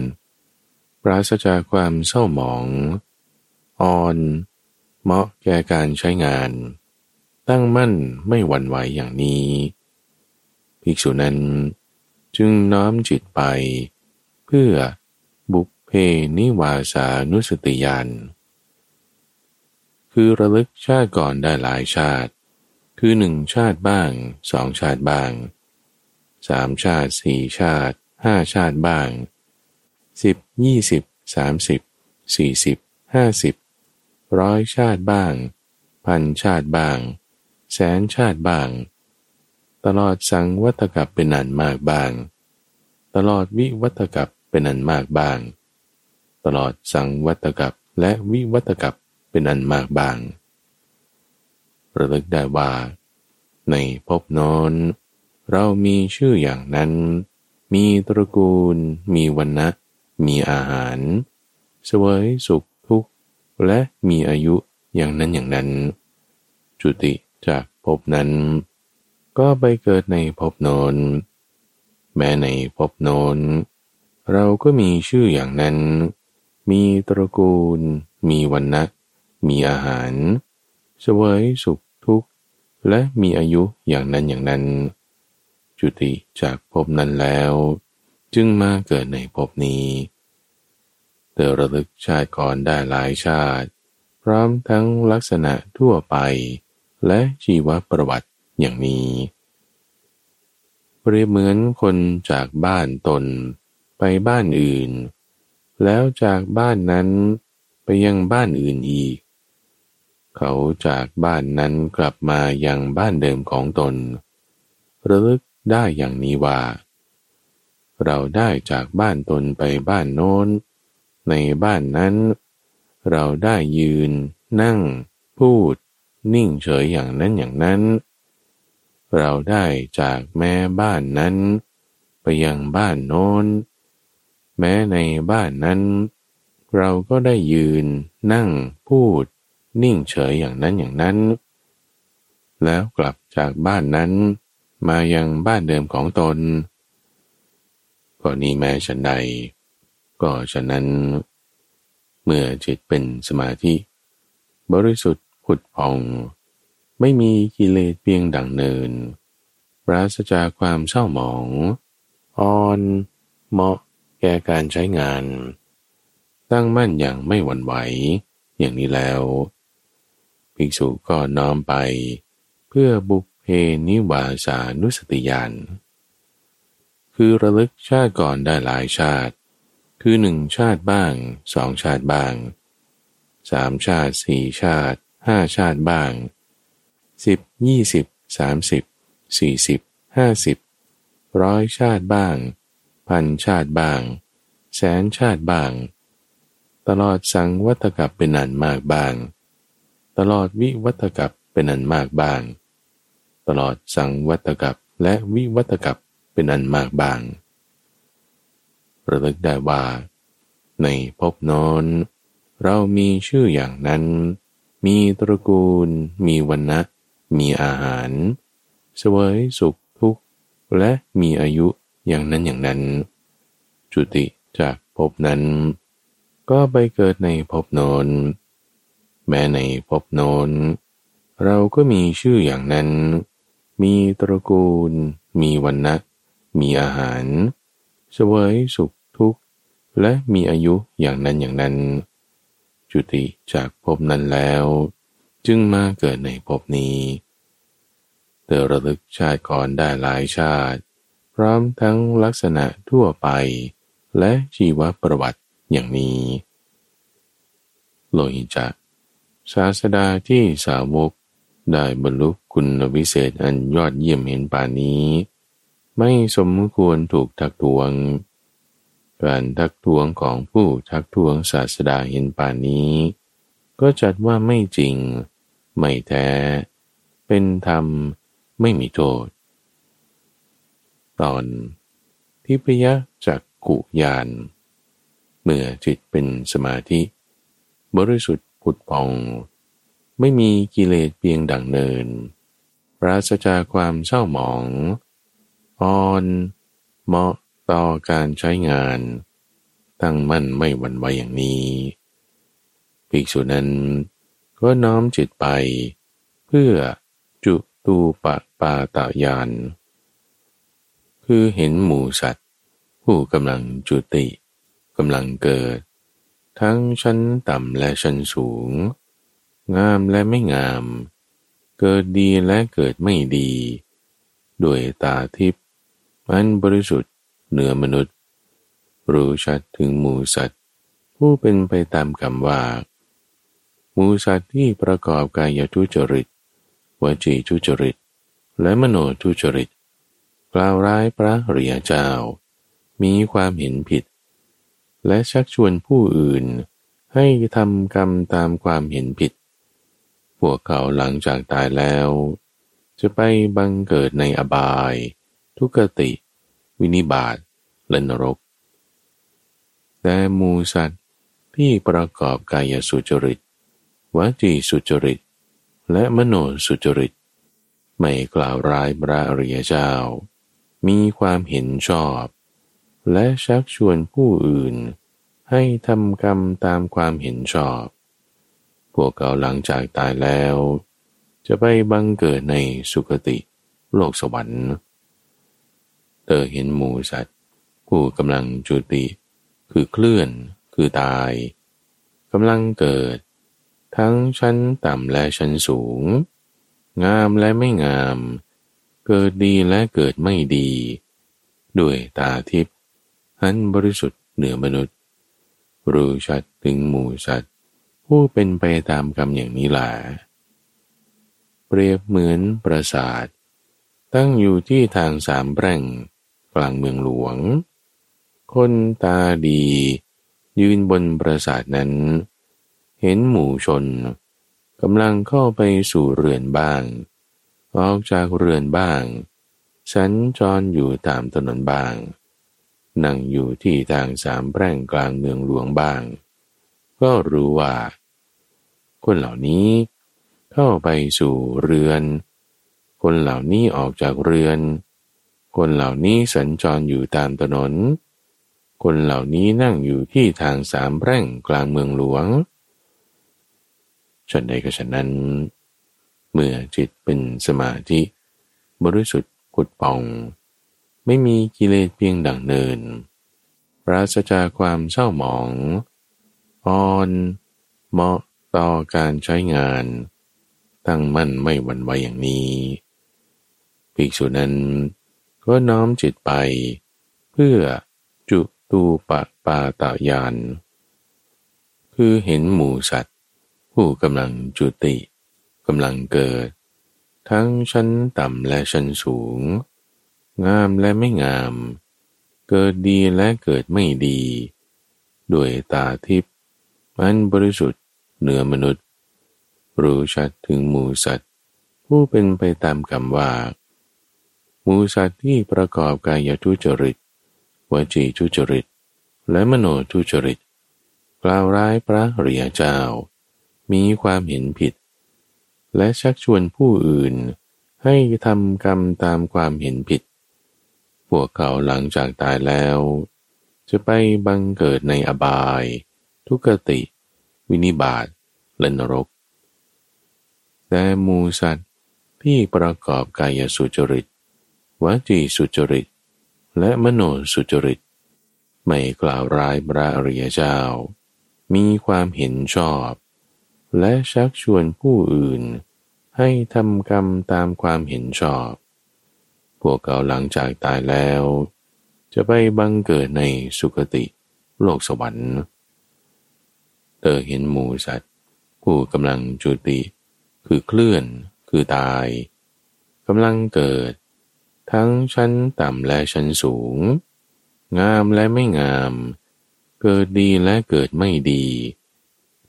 ปราศจากความเศร้าหมอง อ่อน เหมาะแก่การใช้งาน ตั้งมั่นไม่หวั่นไหวอย่างนี้ภิกษุนั้นจึงน้อมจิตไป เพื่อบุพเพนิวาสานุสติยาน คือระลึกชาติก่อนได้หลายชาติ คือหนึ่งชาติบ้างสองชาติบ้างสามชาติสี่ชาติห้าชาติบ้างสิบยี่สิบสามสิบสี่สิบห้าสิบร้อยชาติบ้าง พันชาติบ้าง แสนชาติบ้าง ตลอดสังวัตกับเป็นอันมากบ้าง ตลอดวิวัตกับเป็นอันมากบ้าง ตลอดสังวัตกับและวิวัตกับ เป็นอันมากบาง ระลึกได้ว่า ในภพนอน เรามีชื่ออย่างนั้น มีตระกูล มีวันนะมีอาหาร สวยสุขทุกข์ และมีอายุอย่างนั้นอย่างนั้น จุติจากภพนั้น ก็ไปเกิดในภพนนแม้ในภพนนเราก็มีชื่ออย่างนั้น มีตระกูล มีวันนะ มีอาหารสวยสุขทุกข์ และมีอายุอย่างนั้นอย่างนั้น จุติจากภพนั้นแล้ว จึงมาเกิดในภพนี้เธอระลึกชาติก่อนได้หลายชาติ พร้อมทั้งลักษณะทั่วไป และชีวประวัติอย่างนี้เปรียบเหมือนคนจากบ้านตนไปบ้านอื่น แล้วจากบ้านนั้นไปยังบ้านอื่นอีก เขาจากบ้านนั้นกลับมายังบ้านเดิมของตน ระลึกได้อย่างนี้ว่า เราได้จากบ้านตนไปบ้านโน้น ในบ้านนั้น เราได้ยืน นั่ง พูด นิ่งเฉยอย่างนั้นอย่างนั้น เราได้จากแม่บ้านนั้น ไปยังบ้านโน้น แม้ในบ้านนั้น เราก็ได้ยืน นั่ง พูด นิ่งเฉยอย่างนั้นอย่างนั้น แล้วกลับจากบ้านนั้น มายังบ้านเดิมของตน ก็นี้แม้ฉันใด ก็ฉะนั้น เมื่อจิตเป็นสมาธิ บริสุทธิ์ผุดพอง ไม่มีกิเลสเพียงดังเนิน ปราศจากความเศร้าหมอง อ่อนเหมาะแก่การใช้งาน ตั้งมั่นอย่างไม่หวั่นไหว อย่างนี้แล้ว ภิกษุก็น้อมไป เพื่อบุพเพนิวาสานุสติยานคือระลึกชาติก่อนได้หลายชาติ คือหนึ่งชาติบ้างสองชาติบ้างสามชาติสี่ชาติห้าชาติบ้างสิบยี่สิบสามสิบสี่สิบห้าสิบร้อยชาติบ้าง พันชาติบ้าง แสนชาติบ้าง ตลอดสังวัตกับเป็นอันมากบ้าง ตลอดวิวัตกับเป็นอันมากบาง ตลอดสังวัตกับและวิวัตกับเป็นอันมากบาง ระลึกได้ว่า ในภพนอน เรามีชื่ออย่างนั้น มีตระกูล มีวันนะมีอาหารสวยสุขทุกข์ และมีอายุอย่างนั้นอย่างนั้น จุติจากภพนั้น ก็ไปเกิดในภพนอน แม้ในภพโนนเราก็มีชื่ออย่างนั้น มีตระกูล มีวันนะมีอาหารสวยสุขทุกข์ และมีอายุอย่างนั้นอย่างนั้น จุติจากภพนั้นแล้ว จึงมาเกิดในภพนี้เธอระลึกชาติก่อนได้หลายชาติ พร้อมทั้งลักษณะทั่วไปและชีวประวัติอย่างนี้โลหิจัก ศาสดาที่สาวกได้บรรลุคุณวิเศษอันยอดเยี่ยมเห็นป่านนี้ ไม่สมควรถูกทักท้วง การทักท้วงของผู้ทักท้วงศาสดาเห็นป่านนี้ ก็จัดว่าไม่จริง ไม่แท้ เป็นธรรมไม่มีโทษ ตอนทิพยจักกุยาน เมื่อจิตเป็นสมาธิ บริสุทธิุดพอง ไม่มีกิเลสเพียงดังเนิน ปราศจากความเศร้าหมองอ่อนเหมาะต่อการใช้งาน ตั้งมั่นไม่หวั่นไหวอย่างนี้ภิกษุนั้นก็น้อมจิตไป เพื่อจุตูปปาตายาน คือเห็นหมูสัตว์ ผู้กำลังจุติกำลังเกิด ทั้งชั้นต่ำและชั้นสูง งามและไม่งาม เกิดดีและเกิดไม่ดี ด้วยตาทิพย์มันบริสุทธิ์เหนือมนุษย์ รู้ชัดถึงหมูสัตว์ ผู้เป็นไปตามกรรมว่าหมูสัตว์ที่ประกอบกายทุจริต วจีทุจริต และมโนทุจริต กล่าวร้ายพระเรียเจ้า มีความเห็นผิด และชักชวนผู้อื่น ให้ทำกรรมตามความเห็นผิด พวกเขาหลังจากตายแล้ว จะไปบังเกิดในอบาย ทุกติ วินิบาตและนรก แต่มูสัตว์ที่ประกอบกายสุจริตวจีสุจริต และมโนสุจริต ไม่กล่าวร้ายพระอริยเจ้า มีความเห็นชอบ และชักชวนผู้อื่น ให้ทำกรรมตามความเห็นชอบ พวกเขาหลังจากตายแล้ว จะไปบังเกิดในสุคติโลกสวรรค์ เธอเห็นหมูสัตว์ ผู้กำลังจุติ คือเคลื่อน คือตายกำลังเกิด ทั้งชั้นต่ำและชั้นสูง งามและไม่งาม เกิดดีและเกิดไม่ดี ด้วยตาทิพย์ อันบริสุทธิ์เหนือมนุษย์ รู้ชัดถึงหมู่สัตว์ ผู้เป็นไปตามกรรมอย่างนี้แหละเปรียบเหมือนปราสาท ตั้งอยู่ที่ทางสามแปร่งกลางเมืองหลวง คนตาดี ยืนบนปราสาทนั้น เห็นหมู่ชนกำลังเข้าไปสู่เรือนบ้าง ออกจากเรือนบ้าง สัญจรอยู่ตามถนนบ้าง นั่งอยู่ที่ทางสามแพร่งกลางเมืองหลวงบ้าง ก็รู้ว่า คนเหล่านี้เข้าไปสู่เรือน คนเหล่านี้ออกจากเรือน คนเหล่านี้สัญจรอยู่ตามถนน คนเหล่านี้นั่งอยู่ที่ทางสามแพร่งกลางเมืองหลวงฉันใดก็ฉะนั้น เมื่อจิตเป็นสมาธิ บริสุทธิ์ผุดปอง ไม่มีกิเลสเพียงดังเนิน ปราศจากความเศร้าหมองอ่อน เหมาะต่อการใช้งาน ตั้งมั่นไม่หวั่นไหวอย่างนี้ภิกษุนั้นก็น้อมจิตไป เพื่อจุตูปะปาตายาน คือเห็นหมูสัตว์ ผู้กำลังจุติกำลังเกิด ทั้งชั้นต่ำและชั้นสูง งามและไม่งาม เกิดดีและเกิดไม่ดี ด้วยตาทิพย์มันบริสุทธิ์เหนือมนุษย์ รู้ชัดถึงหมูสัตว์ ผู้เป็นไปตามคำว่าหมูสัตว์ที่ประกอบกายทุจริต วจีทุจริต และมโนทุจริต กล่าวร้ายพระเรียเจ้า มีความเห็นผิด และชักชวนผู้อื่นให้ทำกรรมตามความเห็นผิด พวกเขาหลังจากตายแล้ว จะไปบังเกิดในอบาย ทุกติ วินิบาตและนรก แต่มูสัตว์ที่ประกอบกายสุจริตวจีสุจริต และมโนสุจริต ไม่กล่าวร้ายพระอริยเจ้า มีความเห็นชอบ และชักชวนผู้อื่นให้ทำกรรมตามความเห็นชอบ พวกเขาหลังจากตายแล้ว จะไปบังเกิดในสุคติโลกสวรรค์เธอเห็นหมูสัตว์ ผู้กำลังจุติ คือเคลื่อน คือตายกำลังเกิด ทั้งชั้นต่ำและชั้นสูง งามและไม่งาม เกิดดีและเกิดไม่ดี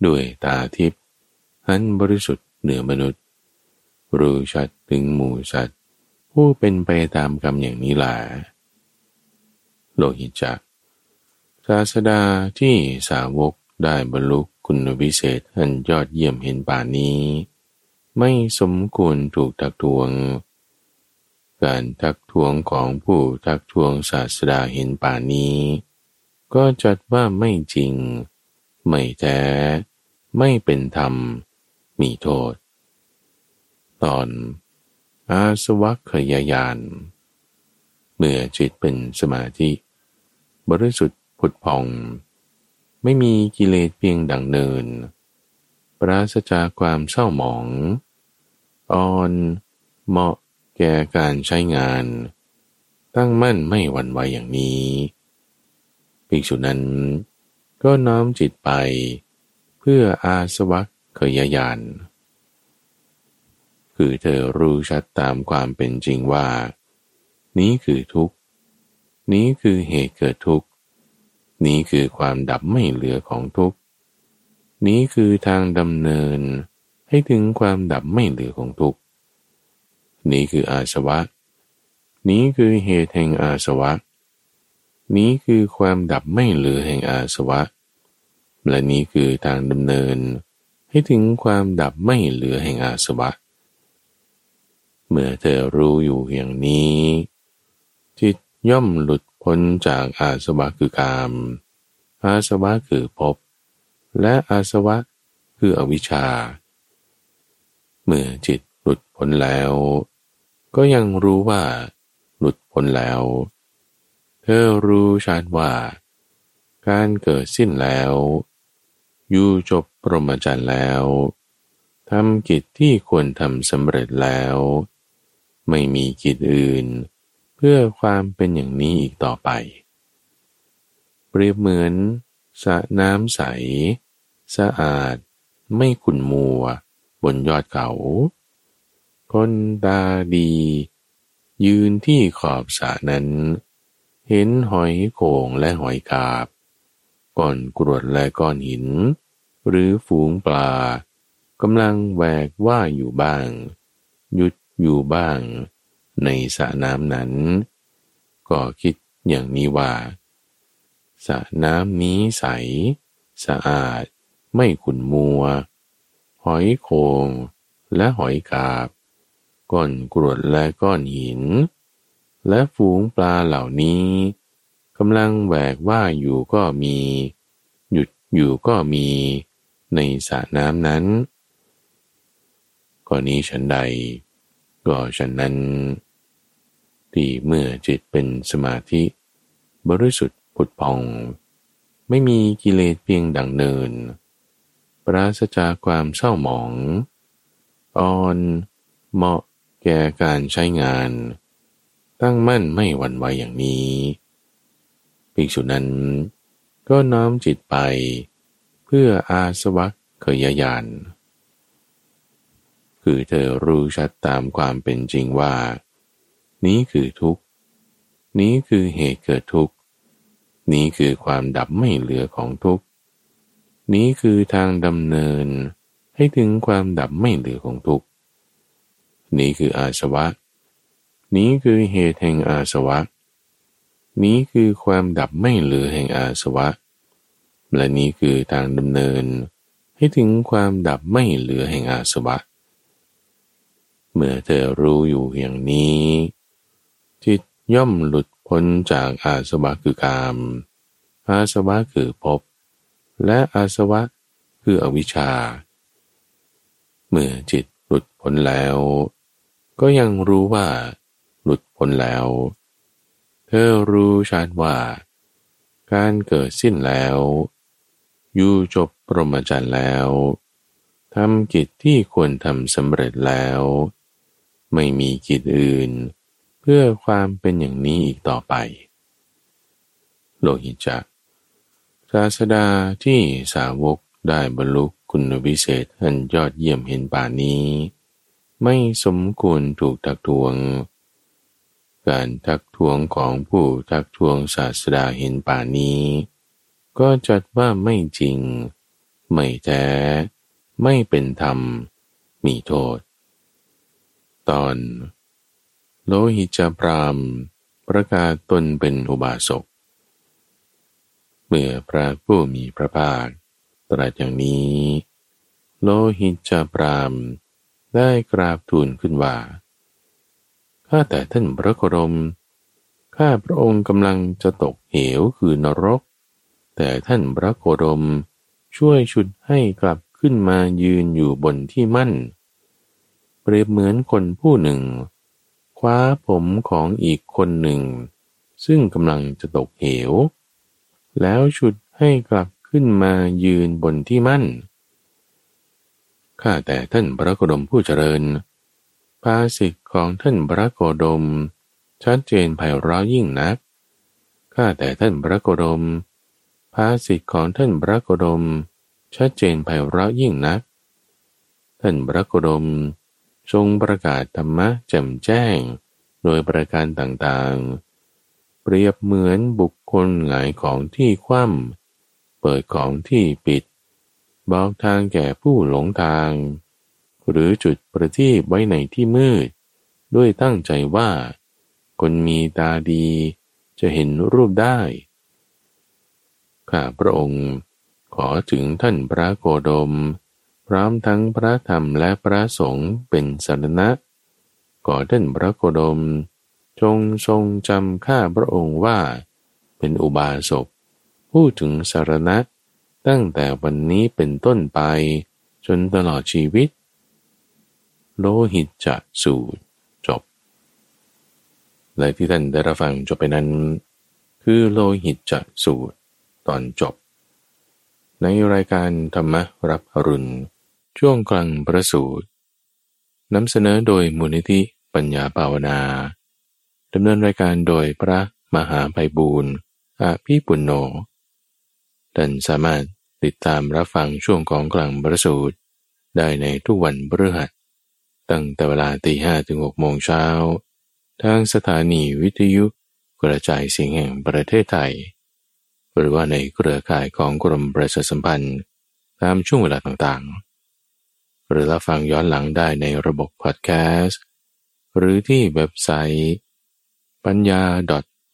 ด้วยตาทิพย์อันบริสุทธิ์เหนือมนุษย์ รู้ชัดถึงหมูสัตว์ ผู้เป็นไปตามกรรมอย่างนี้แหละโลหิตจักศาสดาที่สาวกได้บรรลุคุณวิเศษอันยอดเยี่ยมเห็นป่านนี้ ไม่สมควรถูกทักทวง การทักทวงของผู้ทักทวงศาสดาเห็นป่านนี้ ก็จัดว่าไม่จริง ไม่แท้ ไม่เป็นธรรม มีโทษ ตอน อาสวัคยายาน เมื่อจิตเป็นสมาธิ บริสุทธิ์ผุดพอง ไม่มีกิเลสเพียงดังเนิน ปราศจากความเศร้าหมอง อ่อนเหมาะแก่การใช้งาน ตั้งมั่นไม่หวั่นไหวอย่างนี้ภิกษุนั้นก็น้อมจิตไป เพื่ออาสวัคเคยยาน คือเธอรู้ชัดตามความเป็นจริงว่า นี้คือทุกข์ นี้คือเหตุเกิดทุกข์ นี้คือความดับไม่เหลือของทุกข์ นี้คือทางดำเนินให้ถึงความดับไม่เหลือของทุกข์ นี้คืออาสวะ นี้คือเหตุแห่งอาสวะ นี้คือความดับไม่เหลือแห่งอาสวะ และนี้คือทางดำเนินให้ถึงความดับไม่เหลือแห่งอาสวะ เมื่อเธอรู้อยู่อย่างนี้ จิตย่อมหลุดพ้นจากอาสวะคือกาม อาสวะคือภพ และอาสวะคืออวิชชา เมื่อจิตหลุดพ้นแล้ว ก็ยังรู้ว่า หลุดพ้นแล้ว เธอรู้ชัดว่า การเกิดสิ้นแล้ว อยู่จบปรมจันทร์แล้วทำกิจที่ควรทำสำเร็จแล้ว ไม่มีกิจอื่น เพื่อความเป็นอย่างนี้อีกต่อไป เปรียบเหมือนสระน้ำใส สะอาด ไม่ขุ่นมัว บนยอดเขา คนตาดี ยืนที่ขอบสระนั้น เห็นหอยโข่งและหอยกาบ ก้อนกรวดและก้อนหิน หรือฝูงปลากำลังแหวกว่าอยู่บ้าง หยุด อยู่บ้างในสระน้ำนั้น ก็คิดอย่างนี้ว่าสระน้ำนี้ใส สะอาด ไม่ขุ่นมัว หอยโคงและหอยกาบ ก้อนกรวดและก้อนหิน และฝูงปลาเหล่านี้กำลังแหวกว่าอยู่ก็มี หยุดอยู่ก็มีในสระน้ำนั้นก็นี้ฉันใด ก็ฉันนั้น ที่เมื่อจิตเป็นสมาธิ บริสุทธิ์ผุดพอง ไม่มีกิเลสเพียงดังเนิน ปราศจากความเศร้าหมอง อ่อน เหมาะแก่การใช้งาน ตั้งมั่นไม่หวั่นไหวอย่างนี้ภิกษุนั้นก็น้อมจิตไป เพื่ออาสวัคเคยยาน คือเธอรู้ชัดตามความเป็นจริงว่า นี้คือทุกข์ นี้คือเหตุเกิดทุกข์ นี้คือความดับไม่เหลือของทุกข์ นี้คือทางดำเนินให้ถึงความดับไม่เหลือของทุกข์ นี้คืออาสวะ นี้คือเหตุแห่งอาสวะ นี้คือความดับไม่เหลือแห่งอาสวะ และนี้คือทางดำเนินให้ถึงความดับไม่เหลือแห่งอาสวะ เมื่อเธอรู้อยู่อย่างนี้ จิตย่อมหลุดพ้นจากอาสวะคือกาม อาสวะคือภพ และอาสวะคืออวิชชา เมื่อจิตหลุดพ้นแล้ว ก็ยังรู้ว่า หลุดพ้นแล้ว เธอรู้ชัดว่า การเกิดสิ้นแล้วอยู่จบปรมจันทร์แล้วทำกิจที่ควรทำสำเร็จแล้ว ไม่มีกิจอื่น เพื่อความเป็นอย่างนี้อีกต่อไป โลหิจักศาสดาที่สาวกได้บรรลุคุณวิเศษอันยอดเยี่ยมเห็นป่านี้ ไม่สมควรถูกตักทวง การทักท้วงของผู้ทักท้วงศาสดาเห็นป่านี้ ก็จัดว่าไม่จริง ไม่แท้ ไม่เป็นธรรม มีโทษ ตอน โลหิจพรามประกาศตนเป็นอุบาสก เมื่อพระผู้มีพระภาคตรัสอย่างนี้ โลหิจพรามได้กราบทูลขึ้นว่า ข้าแต่ท่านพระโคดมข้าพระองค์กำลังจะตกเหวคือนรก แต่ท่านพระโคดมช่วยชุดให้กลับขึ้นมายืนอยู่บนที่มั่น เปรียบเหมือนคนผู้หนึ่ง คว้าผมของอีกคนหนึ่ง ซึ่งกำลังจะตกเหว แล้วชุดให้กลับขึ้นมายืนบนที่มั่น ข้าแต่ท่านพระโคดมผู้เจริญ ภาสิทของท่านพระโคดม ชัดเจนไพเราะยิ่งนัก ข้าแต่ท่านพระโคดม ภาสิทของท่านพระโคดม ชัดเจนไพเราะยิ่งนัก ท่านพระโคดม ทรงประกาศธรรมะแจ่มแจ้ง โดยประการต่างๆ เปรียบเหมือนบุคคลหงายของที่คว่ำเปิดของที่ปิด บอกทางแก่ผู้หลงทาง หรือจุดประทีปไว้ในที่มืด ด้วยตั้งใจว่า คนมีตาดีจะเห็นรูปได้ข้าพระองค์ ขอถึงท่านพระโคดม พร้อมทั้งพระธรรมและพระสงฆ์เป็นสารณะขอท่านพระโคดม จงทรงจำข้าพระองค์ว่า เป็นอุบาสกพูดถึงสารณะ ตั้งแต่วันนี้เป็นต้นไป จนตลอดชีวิต โลหิตจะสูตรจบ และที่ท่านได้รับฟังจบไปนั้น คือโลหิตจะสูตรตอนจบ ในรายการธรรมรับอรุณ ช่วงกลางประสูตรนำเสนอโดยมูลนิธิปัญญาภาวนาดำเนินรายการโดยพระมหาไพบูรณ์อาภีปุณโญท่านสามารถติดตามรับฟังช่วงของกลางประสูตรได้ในทุกวันพฤหัสตั้งแต่เวลาตีห้ถึงหกโมงเช้า ทางสถานีวิทยุกระจายเสียงแห่งประเทศไทย หรือว่าในเครือข่ายของกรมประชาสัมพันธ์ตามช่วงเวลาต่างๆ หรือรับฟังย้อนหลังได้ในระบบพอดแคสต์ หรือที่เว็บไซต์ปัญญา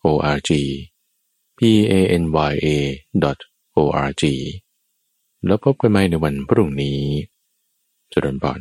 .org p a n y a .org แล้วพบกันใหม่ในวันพรุ่งนี้จุดนบอน